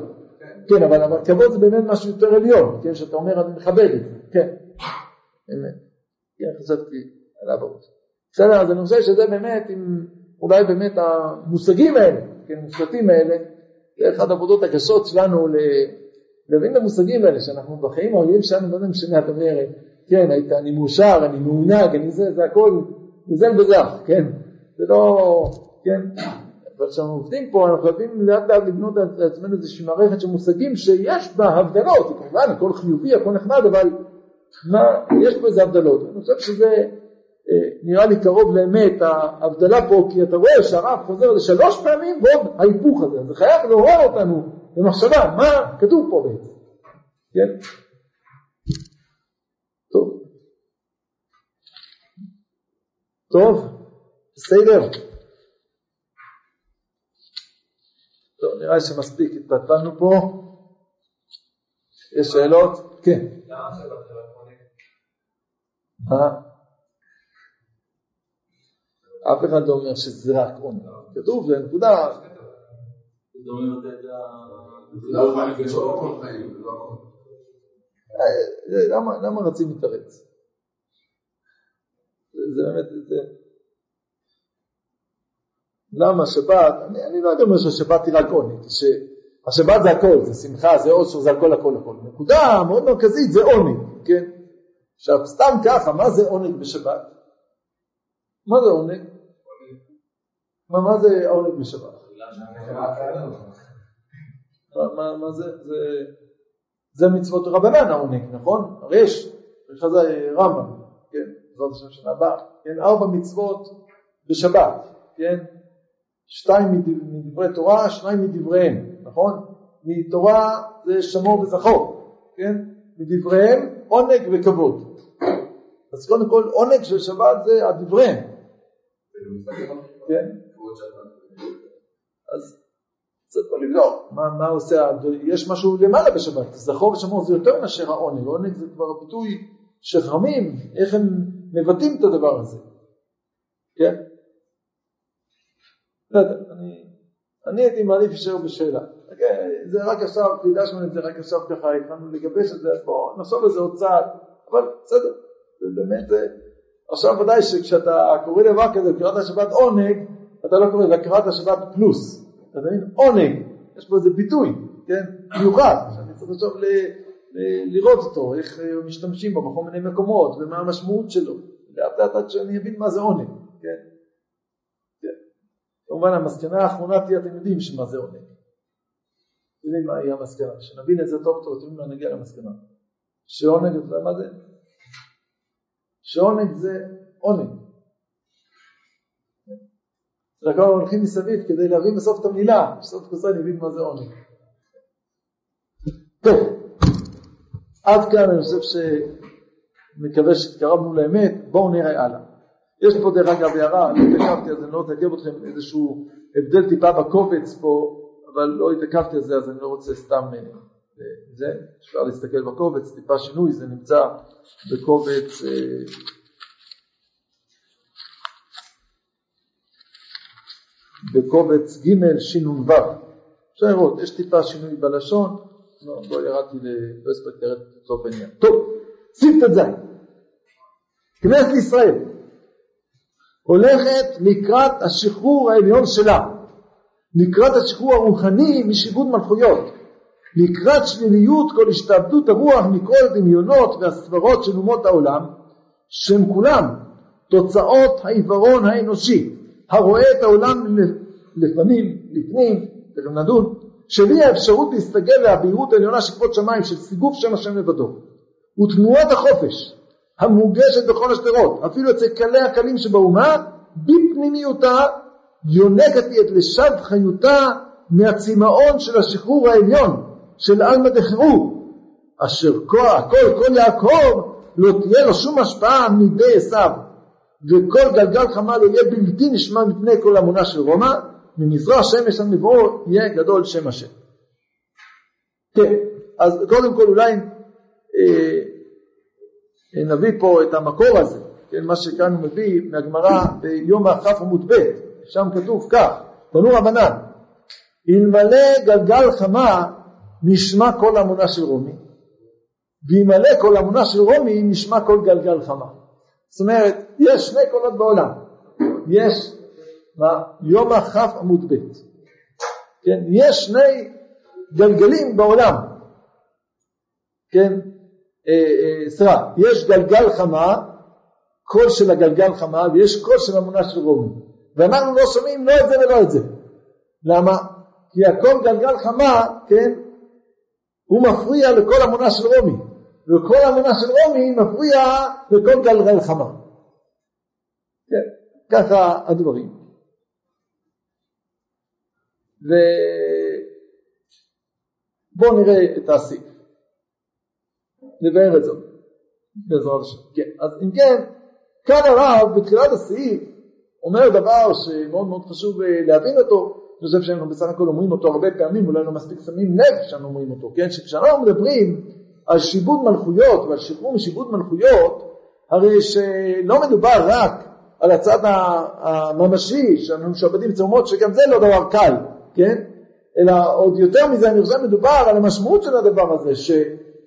Speaker 2: כן, אבל כבוד זה באמת משהו יותר עליון, כן, שאתה אומר אני מכבד את זה, כן, באמת. כן, חשבתי על אבא בסדר, אז אני חושב שזה באמת, אם אולי באמת המושגים האלה, כן, המושגים האלה, זה אחת העבודות הקשות שלנו להבין את המושגים האלה, שאנחנו בחיים הרגילים שלנו, לא משנה, אתה אומר, כן, היית, אני מאושר, אני מעונג, אני זה, זה הכל, וזה בזך, כן, זה לא, כן, אבל כשאנחנו עובדים פה, אנחנו חייבים לאט לאט לבנות לעצמנו איזושהי מערכת של מושגים שיש בה הבדלות, כמובן הכל חיובי, הכל נחמד, אבל מה, יש פה איזה הבדלות, אני חושב שזה אה, נראה לי קרוב לאמת ההבדלה פה, כי אתה רואה שהרב חוזר לשלוש פעמים ועוד ההיפוך הזה, זה חייב לעורר אותנו למחשבה, מה כתוב פה בעצם, כן? טוב. טוב, בסדר. טוב, נראה לי שמספיק התפתלנו פה. יש שאלות? כן. מה? אף אחד לא אומר שזה רק עונג. כתוב, זה נקודה. למה רצים לתרץ? זה באמת, זה... למה שבת, אני, אני לא יודע אומר שהשבת היא רק עונג, שהשבת זה הכל, זה שמחה, זה אושר, זה הכל הכל הכל. נקודה מאוד מרכזית זה עונג, כן? עכשיו סתם ככה, מה זה עונג בשבת? מה זה עונג? מה, מה זה עונג בשבת? מה, מה זה? זה? זה מצוות רבנן העונג, נכון? הרי יש, לזה רמב"ם, כן? זאת השם שנה הבאה, כן? ארבע מצוות בשבת, כן? שתיים מדברי תורה, שניים מדבריהם, נכון? מתורה זה שמור וזכור, כן? מדבריהם עונג וכבוד. אז קודם כל עונג של שבת זה הדבריהם, כן? אז צריך לבדוק מה, מה עושה, יש משהו למעלה בשבת, זכור ושמור זה יותר מאשר העונג, העונג זה כבר ביטוי שחרמים, איך הם מבטאים את הדבר הזה, כן? בסדר, אני, אני הייתי מעדיף להישאר בשאלה, זה רק עכשיו, חידשנו את זה רק עכשיו ככה, התחלנו לגבש את זה, אז בואו נחשוב על זה עוד צעד, אבל בסדר, זה באמת, עכשיו ודאי שכשאתה קורא דבר כזה, קראת השבת עונג, אתה לא קורא, קראת השבת פלוס, אתה מבין? עונג, יש פה איזה ביטוי, כן, מיוחד, שאני צריך עכשיו לראות אותו, איך אה, משתמשים בו בכל מיני מקומות, ומה המשמעות שלו, לאט לאט עד שאני אבין מה זה עונג, כן? כן. כמובן המסקנה האחרונה תהיה, אתם יודעים שמה זה עונג. אתם יודעים מה יהיה המסקנה, שנבין את זה טוב טוב, אתם יודעים מה נגיע למסקנה. שעונג, אתה יודע מה זה? שעונג זה עונג. רק הולכים מסביב כדי להבין בסוף את המילה, בסוף תקופה אני מבין מה זה עונג. טוב, עד כאן אני חושב שמקווה שהתקרבנו לאמת, בואו נראה הלאה. יש פה דרך אגב הערה, אני התעכבתי אז אני לא אתעכב אתכם, איזשהו הבדל טיפה בקובץ פה, אבל לא התעכבתי על זה אז אני לא רוצה סתם אה, זה, אפשר להסתכל בקובץ, טיפה שינוי, זה נמצא בקובץ אה, בקובץ ג' שנ"ו. אפשר לראות, יש טיפה שינוי בלשון, לא, לא ירדתי, לא הספקתי לרדת לצורך העניין. טוב, סעיף ט"ז. כנסת ישראל הולכת לקראת השחרור העליון שלה, לקראת השחרור הרוחני משיבוד מלכויות, לקראת שליליות כל השתעבדות הרוח מכל הדמיונות והסברות של אומות העולם, שהם כולם תוצאות העיוורון האנושי, הרואה את העולם לפנים, לפנים, תכף נדון, שלי האפשרות להסתגל להבהירות העליונה של כבוד שמיים, של סיגוף שם השם לבדו, ותנועת החופש המורגשת בכל השדרות, אפילו אצל קלי הקלים שבאומה, בפנימיותה יונקת היא את לשד חיותה מהצמאון של השחרור העליון, של עלמא דחירו, אשר הכל, כל יעקב, לא תהיה לו שום השפעה מידי עשיו, וכל גלגל חמה לא יהיה בלתי נשמע מפני כל אמונה של רומא, ממזרח שמש עד מבואו יהיה גדול שם השם. כן, אז קודם כל אולי אה, נביא פה את המקור הזה, כן, מה שכאן הוא מביא מהגמרא ביום הכ' עמוד ב', שם כתוב כך, תנו רבנן, אלמלא גלגל חמה נשמע כל אמונה של רומי, ואלמלא כל אמונה של רומי נשמע כל גלגל חמה. זאת אומרת, יש שני קולות בעולם. יש? יום הכ' עמוד ב'. כן? יש שני גלגלים בעולם. כן? אה, אה, סליחה, יש גלגל חמה, קול של הגלגל חמה, ויש קול של המונה של רומי. ואנחנו לא שומעים לא את זה ולא את זה. למה? כי הקול גלגל חמה, כן, הוא מפריע לקול המונה של רומי. וקול המונה של רומי מפריע לקול גלגל חמה. כן, ככה הדברים. ובואו נראה את הסעיף. נבהר את זאת בעזרת השם. כן, אז אם כן, כאן הרב בתחילת הסעיף אומר דבר שמאוד מאוד חשוב אה, להבין אותו, אני חושב שאנחנו בסך הכל אומרים אותו הרבה פעמים, אולי לא מספיק שמים לב שאנחנו אומרים אותו, כן? שכשאנחנו מדברים על שיבוד מלכויות ועל שחרור משיבוד מלכויות, הרי שלא מדובר רק על הצד הממשי, שאנחנו משועבדים צומות, שגם זה לא דבר קל, כן? אלא עוד יותר מזה, אני חושב מדובר על המשמעות של הדבר הזה, ש,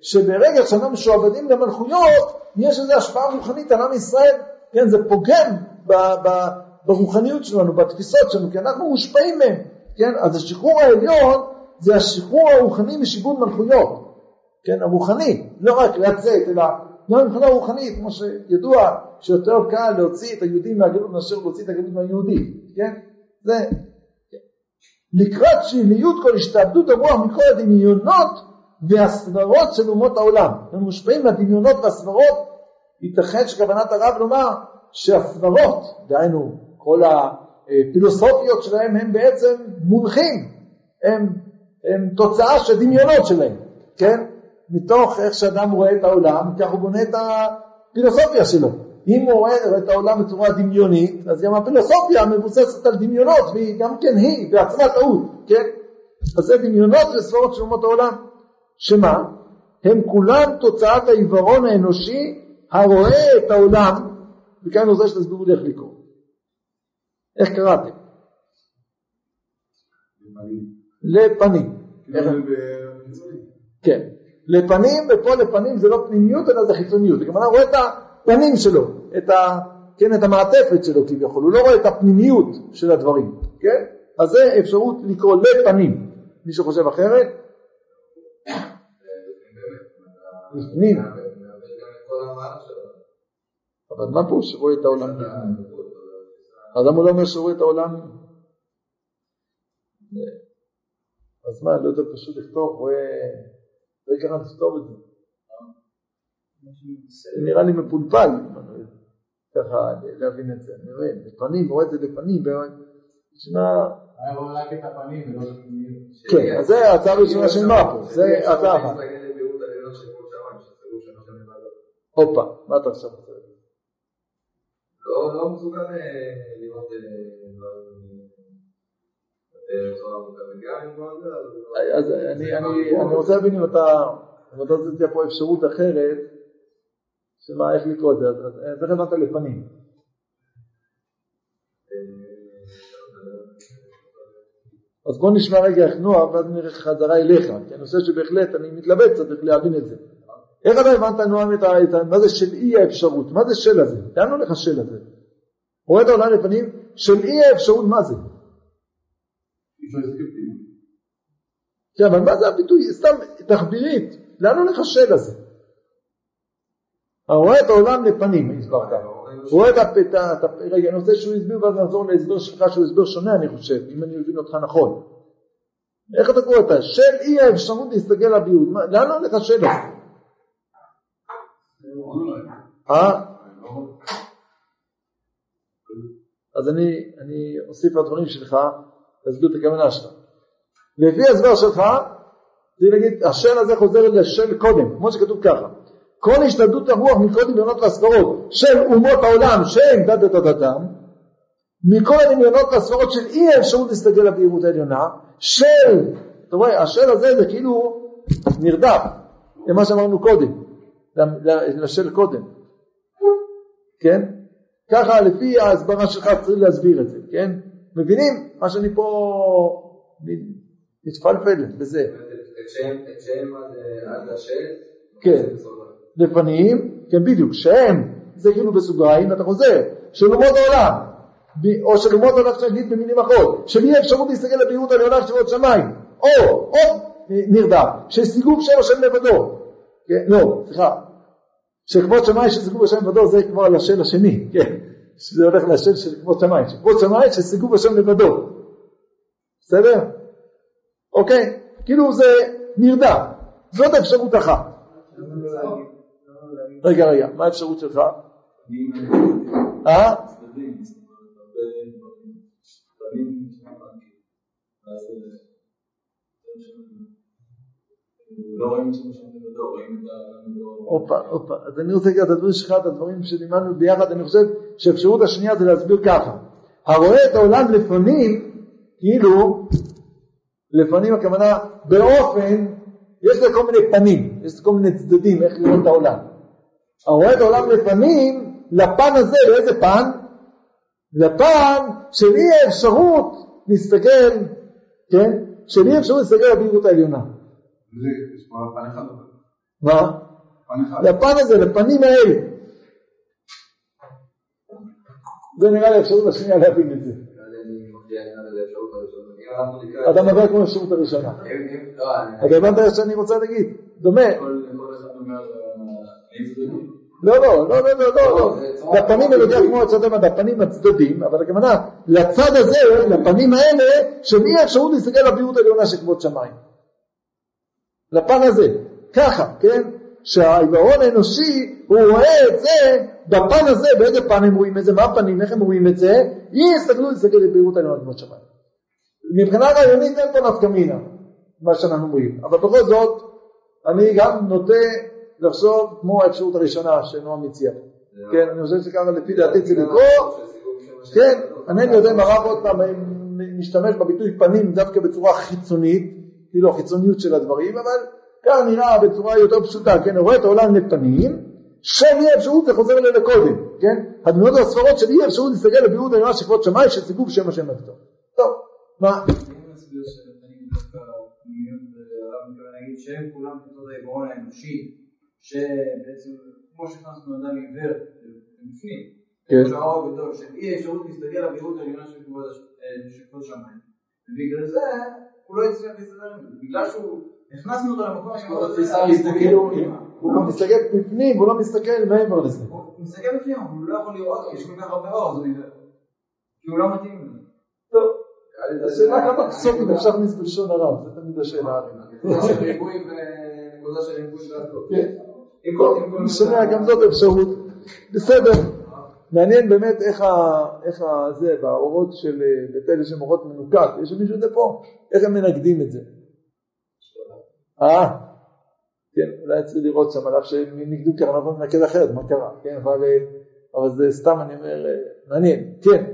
Speaker 2: שברגע שאנחנו משועבדים למלכויות, יש איזו השפעה רוחנית על עם ישראל, כן? זה פוגם ב, ב, ברוחניות שלנו, בתפיסות שלנו, כי אנחנו מושפעים מהם, כן? אז השחרור העליון זה השחרור הרוחני משיבוד מלכויות. כן, הרוחני, לא רק לצאת, אלא גם מבחינה רוחנית, כמו שידוע שיותר קל להוציא את היהודים מהגלות מאשר להוציא את הגלות מהיהודי, כן? זה. לקראת שליליות כל השתעבדות הרוח מכל הדמיונות והסברות של אומות העולם. הם מושפעים מהדמיונות והסברות, ייתכן שכוונת הרב לומר שהסברות, דהיינו כל הפילוסופיות שלהם הם בעצם מונחים, הם, הם תוצאה של דמיונות שלהם, כן? מתוך איך שאדם רואה את העולם, כך הוא בונה את הפילוסופיה שלו. אם הוא רואה את העולם בצורה דמיונית, אז גם הפילוסופיה מבוססת על דמיונות, והיא גם כן היא בעצמה טעות, כן? אז זה דמיונות וסברות של אומות העולם. שמה? הם כולם תוצאת העיוורון האנושי הרואה את העולם, וכאן רוצה שתסבירו לי איך לקרוא. איך קראתם? לפנים. איך- כן. לפנים, ופה לפנים זה לא פנימיות אלא זה חיצוניות. הכוונה הוא רואה את הפנים שלו, את, ה, כן, את המעטפת שלו כביכול, הוא לא רואה את הפנימיות של הדברים, כן? אז זה אפשרות לקרוא לפנים. מישהו חושב אחרת? לפנים. אבל מה פה שרואה את העולם בפנים? אז למה הוא לא אומר שרואה את העולם? אז מה, לא יותר פשוט לכתוב, רואה... לא יקרה לכתוב את זה. נראה לי מפולפל, ככה להבין את זה. נראה, לפנים, רואה את זה לפנים, נשמע...
Speaker 5: היה רואה רק את הפנים ולא את הפנימיות.
Speaker 2: כן, אז זה ההצעה הראשונה של מה פה, זה הצעה אחת. הופה, מה אתה עכשיו?
Speaker 5: לא, לא מסוגל אה, לראות אה, אה, לא יודע, אז-
Speaker 2: אז אני, רוצה להבין אם אתה, אם אתה רוצה לתת פה אפשרות אחרת, שמה, איך לקרוא את זה, אז איך הבנת לפנים? אז בוא נשמע רגע איך נוח, ואז נראה חזרה אליך, כי אני חושב שבהחלט אני מתלבט קצת איך להבין את זה. איך אתה הבנת נועם את ה... את ה- מה זה של אי האפשרות? מה זה של הזה? לאן הולך השל הזה? רואה את העולם לפנים? של אי האפשרות, מה זה? כן, אבל מה זה הביטוי? סתם תחבירית, לאן הולך השל הזה? הרואה את העולם לפנים, הסברת. הוא רואה את ה- רגע, אני רוצה שהוא יסביר ואז נחזור להסבר שלך שהוא הסבר שונה אני חושב, אם אני מבין אותך נכון. איך אתה קורא את. של אי האפשרות להסתכל על הביוד, לאן הולך השל הזה? אה? אז אני, אני אוסיף לדברים שלך, תסביר את הכוונה שלך. לפי ההסבר שלך, צריך להגיד, השל הזה חוזר לשל קודם, כמו שכתוב ככה. כל השתדלות הרוח מכל דמיונות והסברות של אומות העולם שהם דת דת דת דם, מכל הדמיונות והסברות של אי האפשרות להסתכל על הבהירות העליונה, של, אתה רואה, השל הזה זה כאילו נרדף למה שאמרנו קודם, לשל קודם, כן? ככה לפי ההסברה שלך צריך להסביר את זה, כן? מבינים? מה שאני פה מתפלפל בזה. כן. לפנים, כן בדיוק, שהם, זה כאילו בסוגריים, אתה חוזר, של אומות העולם, או של אומות העולם שנגיד במילים אחרות, של אי אפשרות להסתכל על בהירות העליונה של עוד שמיים, או עוד נרדם, של סיגוב שם השם לבדו, כן, לא, סליחה, שכבוד שמיים של סיגוב השם לבדו זה כבר לשל השני, כן, שזה הולך לשל של כבוד שמיים, שכבוד שמיים של סיגוב השם לבדו, בסדר? אוקיי, כאילו זה נרדם, זאת אפשרות אחת. רגע, רגע, מה האפשרות שלך? אה?
Speaker 5: לא את ה...
Speaker 2: הופה, הופה. אז אני רוצה לקראת הדברים שלך, את הדברים שלימדנו ביחד, אני חושב שהאפשרות השנייה זה להסביר ככה. הרואה את העולם לפנים, כאילו, לפנים הכוונה באופן, יש לה כל מיני פנים, יש כל מיני צדדים איך לראות את העולם. הרואה את העולם לפנים, לפן הזה, לאיזה פן? לפן של אי האפשרות להסתכל, כן? של אי אפשרות להסתכל על העליונה.
Speaker 3: וזה, יש פה פן אחד, אבל.
Speaker 2: מה?
Speaker 3: פן אחד.
Speaker 2: לפן הזה, לפנים האלה. זה נראה לי האפשרות השנייה להבין את זה. אתה מדבר כמו האפשרות הראשונה. אתה הבנת מה שאני רוצה להגיד? דומה. לא, לא, לא, לא, לא, לא. לפנים אני יודע כמו הצד המדע, הפנים הצדדים, אבל הכוונה, לצד הזה, לפנים האלה, של אי האפשרות להסתכל על הבריאות העליונה של כבוד שמיים. לפן הזה, ככה, כן? שהעיוורון האנושי, הוא רואה את זה בפן הזה, באיזה פן הם רואים את זה, מה הפנים, איך הם רואים את זה, אי הסתכלו להסתכל על בהירות העליונה כמו שמיים. מבחינה רעיונית אין פה נפקא מינה, מה שאנחנו אומרים, אבל בכל זאת, אני גם נוטה לחשוב כמו האפשרות הראשונה שנועם הציע. כן, אני חושב שככה לפי דעתי צריך לקרוא, כן, אינני יודע אם הרב עוד פעם משתמש בביטוי פנים דווקא בצורה חיצונית, כאילו החיצוניות של הדברים, אבל כאן נראה בצורה יותר פשוטה, כן, הוא רואה את העולם לפנים, אי אפשרות זה חוזר אלינו קודם, כן, הדמויות הספרות של אי אפשרות להסתכל לביאות העליונה של כבוד שמיים של סיבוב שם השם אבטו. טוב, מה?
Speaker 6: שהם כולם תוצאות העיוורון האנושי, שבעצם כמו שהכנסנו אדם עיוור בפנים,
Speaker 2: כן.
Speaker 6: שהאור הגדול, של אי אפשרות להסתכל על הבירות העליונה אה, של כבוד שמיים. ובגלל זה הוא לא הצליח להסתדר עם זה, בגלל שהוא, הכנסנו אותו למקום רצה
Speaker 5: להסתכל
Speaker 6: כאילו.
Speaker 2: הוא לא מסתכל בפנים, הוא לא מסתכל מעבר לזה.
Speaker 6: הוא מסתכל בפנים, הוא לא יכול לראות, יש כל כך הרבה אור. כי הוא לא מתאים לזה.
Speaker 2: טוב, השאלה כמה פסוקים אפשר להכניס בלשון הרב, זה תמיד השאלה.
Speaker 5: והכל.
Speaker 2: כן. שומע גם זאת אפשרות. בסדר. מעניין באמת איך ה... איך ה... זה, באורות של אה, בית אל יש שם אורות מנוקד, יש את זה פה? איך הם מנגדים את זה? אה? כן, אולי צריך לראות שם, על אף שהם נגדו קרנבל מנקד אחרת, מה קרה? כן, אבל, אה, אבל זה סתם, אני אומר, אה, מעניין. כן.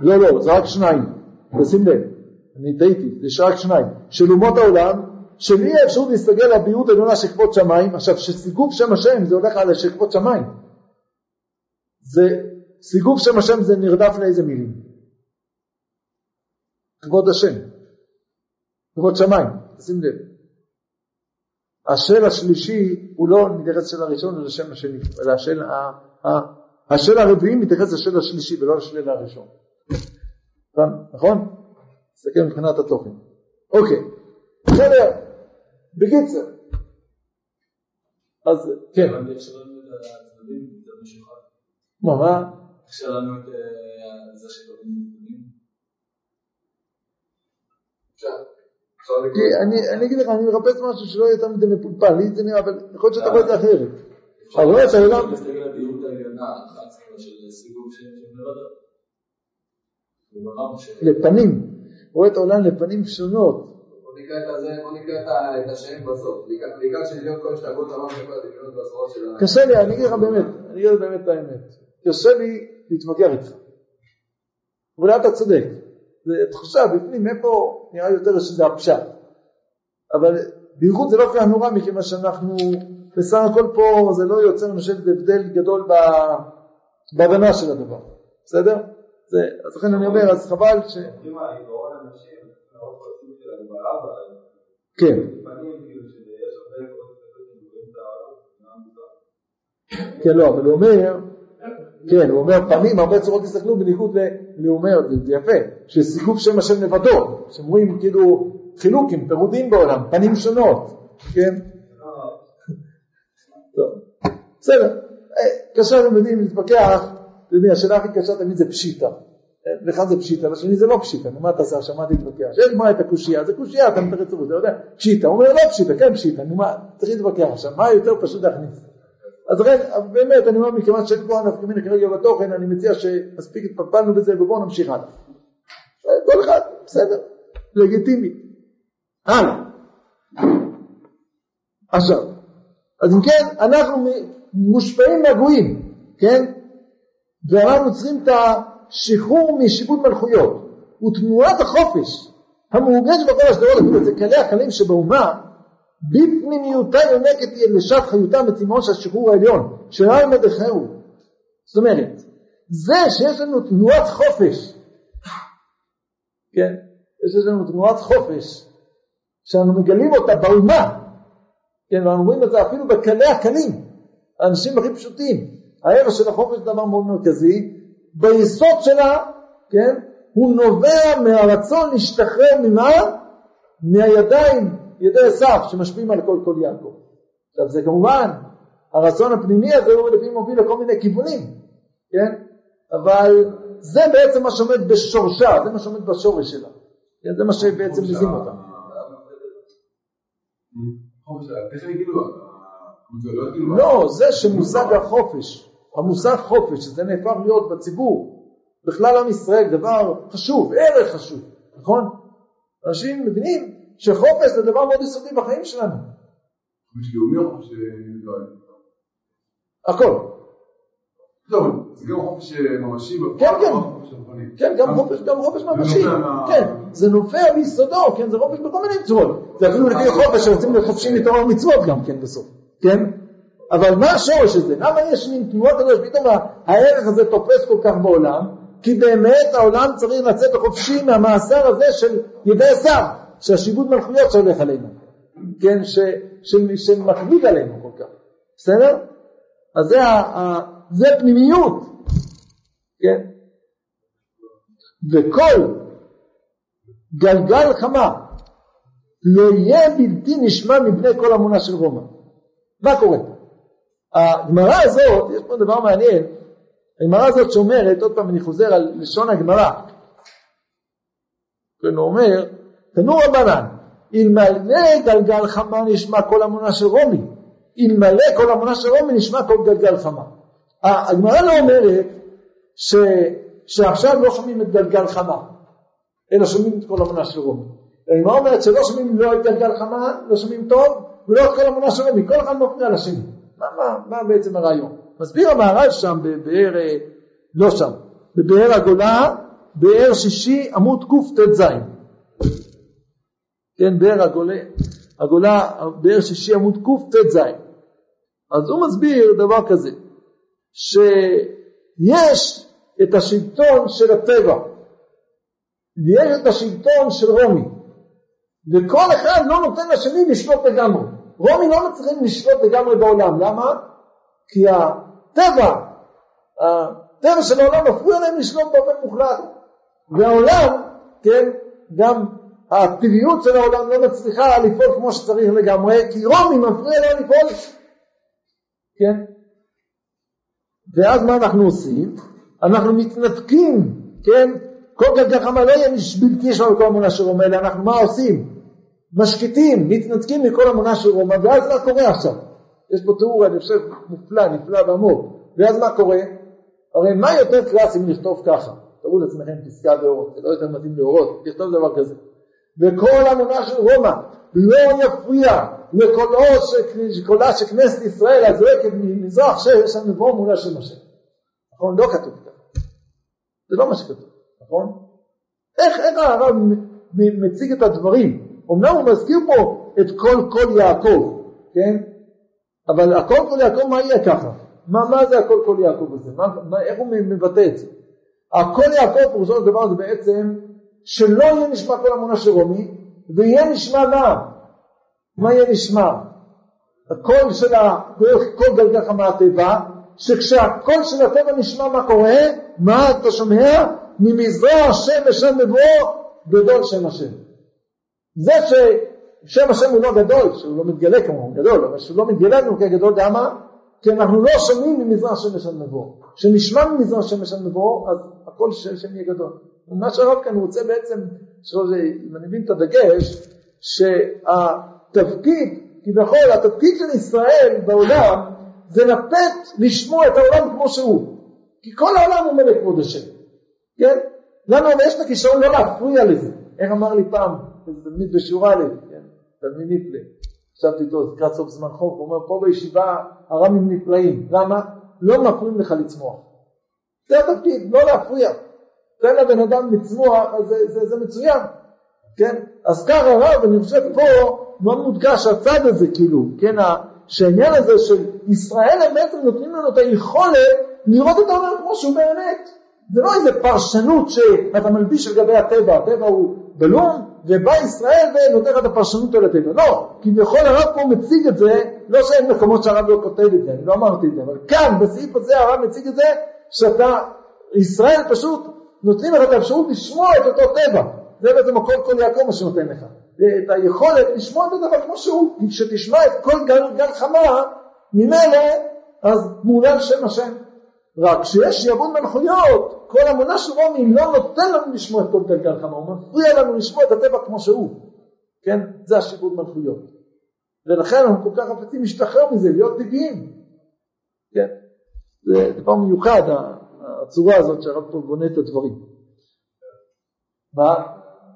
Speaker 2: לא, לא, זה רק שניים. תשים לב, אני טעיתי, זה רק שניים. של אומות העולם, של אי האפשרות להסתגל לביאות העליונה של כבוד שמיים, עכשיו שסיגוב שם השם זה הולך על של כבוד שמיים. זה, סיגוב שם השם זה נרדף לאיזה מילים? כבוד השם. כבוד שמיים, תשים לב. השל השלישי הוא לא מתייחס לשל הראשון ולשם השני, אלא השל, ה- ה- השל הרביעי מתייחס לשל השלישי ולא לשל הראשון. נכון? תסתכל מבחינת התוכן. אוקיי, בסדר, בקיצר. אז כן. מה, מה?
Speaker 7: אה.
Speaker 2: כי אני, אני אגיד לך, אני מחפש משהו שלא יהיה מדי מפולפל, לי זה נראה, אבל יכול להיות שאתה רואה את זה אחרת. אבל רואה את העולם, לפנים, רואה את העולם לפנים שונות.
Speaker 5: נקרא את הזה, בוא נקרא את השם בסוף. לקראת- שנלמד כל השתגעות עולם וכל הדמיונות והזרועות של ה...
Speaker 2: קשה לי, אני אגיד לך באמת, אני אגיד לך באמת את האמת. קשה לי להתווכח איתך. אולי אתה צודק. זה תחושה בפנים, איפה נראה יותר שזה הפשט. אבל בייחוד זה לא כל כך נורא, מכיוון שאנחנו, בסך הכל פה זה לא יוצר, אני חושב, הבדל גדול בהבנה של הדבר. בסדר? אז לכן אני אומר, אז חבל ש... כן. כן, לא, אבל הוא אומר, כן, הוא אומר פעמים הרבה צורות הסתכלו בניגוד ל... הוא אומר, זה יפה, שסיגוב שם השם לבדו, שאומרים כאילו חילוקים, פירודים בעולם, פנים שונות, כן? טוב, בסדר, אה, קשה למדים להתווכח, אתה יודע, השאלה הכי קשה תמיד זה פשיטה. לך זה פשיטה, לשני זה לא פשיטה, נו מה אתה עושה עכשיו, מה תתווכח? שיש מה את הקושייה, זה קושייה, אתה מתרץ אתה יודע, פשיטה, הוא אומר לא פשיטה, כן פשיטה, נו מה, צריך להתווכח עכשיו, מה יותר פשוט להכניס? אז לכן, באמת, אני אומר, מכיוון שאין פה הנפקא מינה כרגע בתוכן, אני מציע שמספיק התפלפלנו בזה ובואו נמשיך הלאה. כל אחד, בסדר, לגיטימי. הלאה. עכשיו, אז אם כן, אנחנו מושפעים מהגויים, כן? ואנחנו צריכים את השחרור משיבוד מלכויות ותנועת החופש המורגשת בכל השדרות, כלי הקלים שבאומה, בפנימיותה יונקת היא לשעת חיותם וצמאון של השחרור העליון, שרעי מדחהו. זאת אומרת, זה שיש לנו תנועת חופש, כן? יש לנו תנועת חופש, שאנחנו מגלים אותה באומה, כן, ואנחנו רואים את זה אפילו בקלי הקלים, האנשים הכי פשוטים. הערך של החופש זה דבר מאוד מרכזי, ביסוד שלה, כן, הוא נובע מהרצון להשתחרר ממה? מהידיים, ידי עשיו, שמשפיעים על כל כל יעקב. עכשיו זה כמובן, הרצון הפנימי הזה הוא לפעמים מוביל לכל מיני כיוונים, כן? אבל זה בעצם מה שעומד בשורשה, זה מה שעומד בשורש שלה. כן, זה מה שבעצם מזין אותה.
Speaker 3: כאילו,
Speaker 2: לא, זה שמושג החופש, המושג חופש, שזה נהפך להיות בציבור, בכלל עם ישראל, דבר חשוב, ערך חשוב, נכון? אנשים מבינים שחופש זה דבר מאוד יסודי בחיים שלנו.
Speaker 3: חופש לאומי או חופש... אה,
Speaker 2: הכל.
Speaker 3: זה גם חופש אה, ממשי
Speaker 2: כן, כן. כן, גם חופש, גם חופש ממשי. כן, זה נובע מיסודו, כן, זה חופש בכל מיני צורות. זה אפילו לפי חופש שרוצים להיות חופשיים מתורה ומצוות גם כן בסוף, כן? אבל מה השורש הזה? למה יש מין תנועות כזאת שפתאום הערך הזה תופס כל כך בעולם? כי באמת העולם צריך לצאת חופשי מהמאסר הזה של ידי עשיו, של השיבוד מלכויות שהולך עלינו, כן, ש, ש, שמכביד עלינו כל כך, בסדר? אז זה, ה, זה פנימיות, כן? וכל גלגל חמה לא יהיה בלתי נשמע מבני כל אמונה של רומא. מה קורה? הגמרא הזאת, יש פה דבר מעניין, הגמרא הזאת שאומרת, עוד פעם אני חוזר על לשון הגמרא, כן, הוא אומר, תנו רבנן, אלמלא גלגל חמה נשמע כל אמונה של רומי, אלמלא כל אמונה של רומי נשמע כל גלגל חמה. הגמרא לא אומרת ש, שעכשיו לא שומעים את גלגל חמה, אלא שומעים את כל אמונה של רומי. הגמרא אומרת שלא שומעים לא את גלגל חמה, לא שומעים טוב, ולא את כל אמונה של רומי, כל אחד מפריע לשני. מה, מה, מה בעצם הרעיון? מסביר המהר"ל שם בבאר, אה, לא שם, בבאר הגולה, באר שישי עמוד קט"ז. כן, באר הגולה, הגולה, באר שישי עמוד קט"ז. אז הוא מסביר דבר כזה, שיש את השלטון של הטבע, ויש את השלטון של רומי, וכל אחד לא נותן לשני לשלוט לגמרי. רומי לא מצליחים לשלוט לגמרי בעולם, למה? כי הטבע, הטבע של העולם מפריע להם לשלוט באופן מוחלט. והעולם, כן, גם הטבעיות של העולם לא מצליחה לפעול כמו שצריך לגמרי, כי רומי מפריע להם לפעול. כן? ואז מה אנחנו עושים? אנחנו מתנתקים, כן? כל כך ככה לא יהיה בלתי יש לנו כל אמונה של רומא, אנחנו מה עושים? משקיטים, מתנתקים מכל אמונה של רומא, ואז מה קורה עכשיו? יש פה תיאור, אני חושב, מופלא, נפלא ועמוק. ואז מה קורה? הרי מה יותר קלאסי מלכתוב ככה? תראו לעצמכם פסקה באורות, זה לא יותר מתאים לאורות, לכתוב דבר כזה. וכל אמונה של רומא לא יפריע לקולו של, קולה של כנסת ישראל הזועקת ממזרח שיש לנו בו מולה של משה. נכון? לא כתוב ככה. זה לא מה שכתוב, נכון? איך, איך הרב מציג את הדברים? אמנם הוא מזכיר פה את כל כל יעקב, כן? אבל הכל כל יעקב מה יהיה ככה? מה, מה זה הכל כל יעקב הזה? מה, מה, איך הוא מבטא את זה? הכל יעקב פירושו של דבר זה בעצם שלא יהיה נשמע כל אמונה של רומי ויהיה נשמע מה? מה יהיה נשמע? הקול של ה... כל גלגל מהטבע שכשהקול של הטבע נשמע מה קורה? מה אתה שומע? ממזרח שמש על מבואו גדול שם השם. זה ששם השם הוא לא גדול, שהוא לא מתגלה כמו הוא גדול, אבל שהוא לא מתגלה לנו כגדול, למה? כי אנחנו לא שומעים ממזרח שמש על מבואו. כשנשמע ממזרח שמש על מבואו, אז הקול של השם יהיה גדול. מה שהרב כאן רוצה בעצם, אם אני מבין את הדגש, שהתפקיד, כביכול התפקיד של ישראל בעולם זה לתת לשמוע את העולם כמו שהוא. כי כל העולם הוא מלא כבוד השם, כן? לנו יש את הכישרון לא להפריע לזה. איך אמר לי פעם תלמיד בשיעור א', כן? תלמיד נפלא. ישבתי איתו לקראת סוף זמן חוק, הוא אומר פה בישיבה הרמים נפלאים. למה? לא מפריעים לך לצמוח. זה התפקיד, לא להפריע. תן לבן אדם לצמוח, אז זה, זה, זה מצוין, כן? אז כך הרב, אני חושב פה מאוד מודגש הצד הזה, כאילו, כן? שהעניין הזה של ישראל הם בעצם נותנים לנו את היכולת לראות את העולם כמו שהוא באמת. זה לא איזה פרשנות שאתה מלביש על גבי הטבע, הטבע הוא בלום, ובא ישראל ונותן את הפרשנות על הטבע. לא, כביכול הרב פה מציג את זה, לא שאין מקומות שהרב לא כותב את זה, אני לא אמרתי את זה, אבל כאן בסעיף הזה הרב מציג את זה, שאתה, ישראל פשוט נותנים לך את האפשרות לשמוע את אותו טבע. זה בעצם הכל כל יעקב מה שנותן לך. את היכולת לשמוע את הטבע כמו שהוא, כי כשתשמע את כל גל, גל חמה, ממילא אז מעולל שם השם. רק כשיש שיעבוד מלכויות, כל המונה של רומי לא נותן לנו לשמוע את כל גלגל חמה, הוא מפריע לנו לשמוע את הטבע כמו שהוא. כן? זה השיעבוד מלכויות. ולכן אנחנו כל כך חפצים להשתחרר מזה, להיות טבעיים. כן? זה דבר מיוחד, הצורה הזאת שהרב פה בונה את הדברים. מה?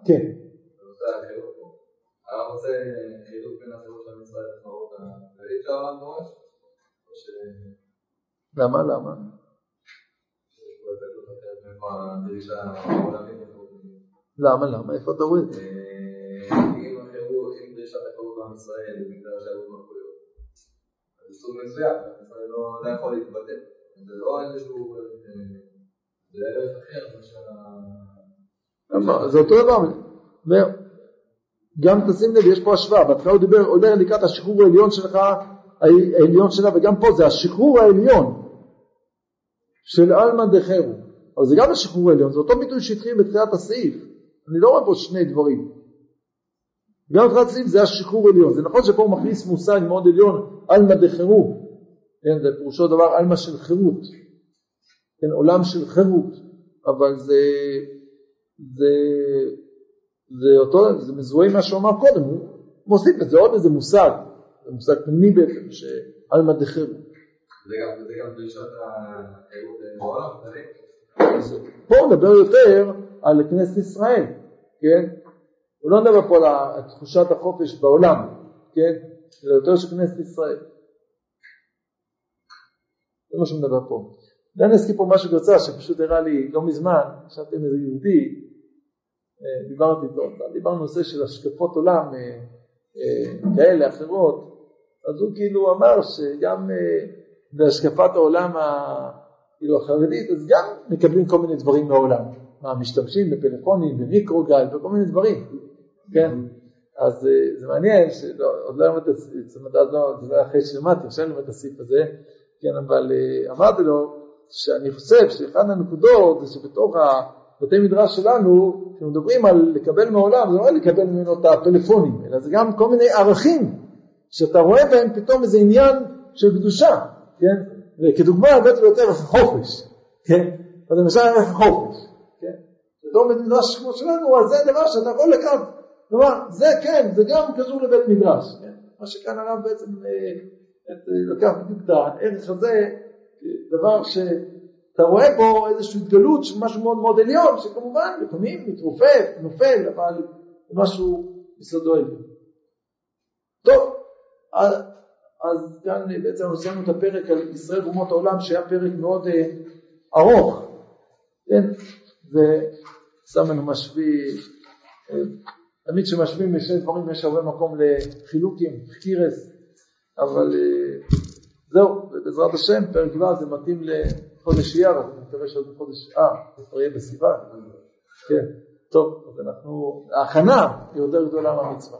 Speaker 2: כן.
Speaker 5: רוצה חילוק בין החירות הכללית דורש?
Speaker 2: למה? למה? למה? למה? איפה אתה רואה את זה?
Speaker 5: זה
Speaker 2: אותו דבר. גם תשים לב, יש פה השוואה, בהתחלה הוא דיבר, עולה לקראת השחרור העליון שלך, העליון שלה, וגם פה זה השחרור העליון של עלמא דחרו. אבל זה גם השחרור העליון, זה אותו ביטוי שהתחיל בתחילת הסעיף. אני לא רואה פה שני דברים. גם בתחילת הסעיף זה השחרור העליון. זה נכון שפה הוא מכניס מושג מאוד עליון, עלמא דחרו. כן, זה פירושו דבר עלמא של חירות. כן, עולם של חירות. אבל זה, זה, זה אותו, זה מזוהה עם מה שהוא אמר קודם, הוא מוסיף את זה עוד איזה מושג, זה מושג פנימי בעצם, שעלמא דחרו.
Speaker 5: זה גם, דרישת החירות בעולם, כללי.
Speaker 2: אז פה מדבר יותר על כנסת ישראל, כן? הוא לא מדבר פה על תחושת החופש בעולם, כן? אלא יותר של כנסת ישראל. זה מה שהוא מדבר פה. אני אזכיר פה משהו קצר שפשוט הראה לי לא מזמן, ישבתי עם איזה יהודי, אה, דיברתי איתו, דיברנו נושא של השקפות עולם אה, אה, כאלה, אחרות, אז הוא כאילו אמר שגם בהשקפת העולם כאילו החרדית, אז גם מקבלים כל מיני דברים מהעולם. מה, משתמשים בפלאפונים, במיקרוגל, וכל מיני דברים, כן? אז אה, זה מעניין, שעוד לא למדתי, זאת אומרת, לא, זה לא אחרי שלמדתי, עכשיו לומד את הסעיף הזה, כן, אבל אה, אמרתי לו שאני חושב שאחד הנקודות זה שבתוך הבתי מדרש שלנו, כשמדברים על לקבל מהעולם, זה לא לקבל ממנו את הפלאפונים, אלא זה גם כל מיני ערכים שאתה רואה בהם פתאום איזה עניין של קדושה, כן? וכדוגמה הבאתי לו יותר חופש, כן? אז למשל ערך החופש, כן? בתור בית מדרש כמו שלנו, אז זה דבר שאתה יכול לקחת, כלומר, זה כן, זה גם קשור לבית מדרש, כן? מה שכאן הרב בעצם אה, את, אה, לקח בדיוק את הערך הזה, אה, דבר שאתה רואה בו איזושהי התגלות של משהו מאוד מאוד עליון, שכמובן לפעמים מתרופף, נופל, אבל זה משהו יסודו עליון. טוב, אז כאן בעצם סיימנו את הפרק על ישראל ואומות העולם שהיה פרק מאוד אה, ארוך, כן, לנו משווה, אה, תמיד כשמשווים בשני דברים יש הרבה מקום לחילוקים, קירס, אבל אה, זהו, ובעזרת השם פרק ו' זה מתאים לחודש אייר, אז אני מקווה שעוד בחודש, אה, זה כבר יהיה בסיוון, כן, טוב, אז אנחנו, ההכנה היא יותר גדולה מהמצווה.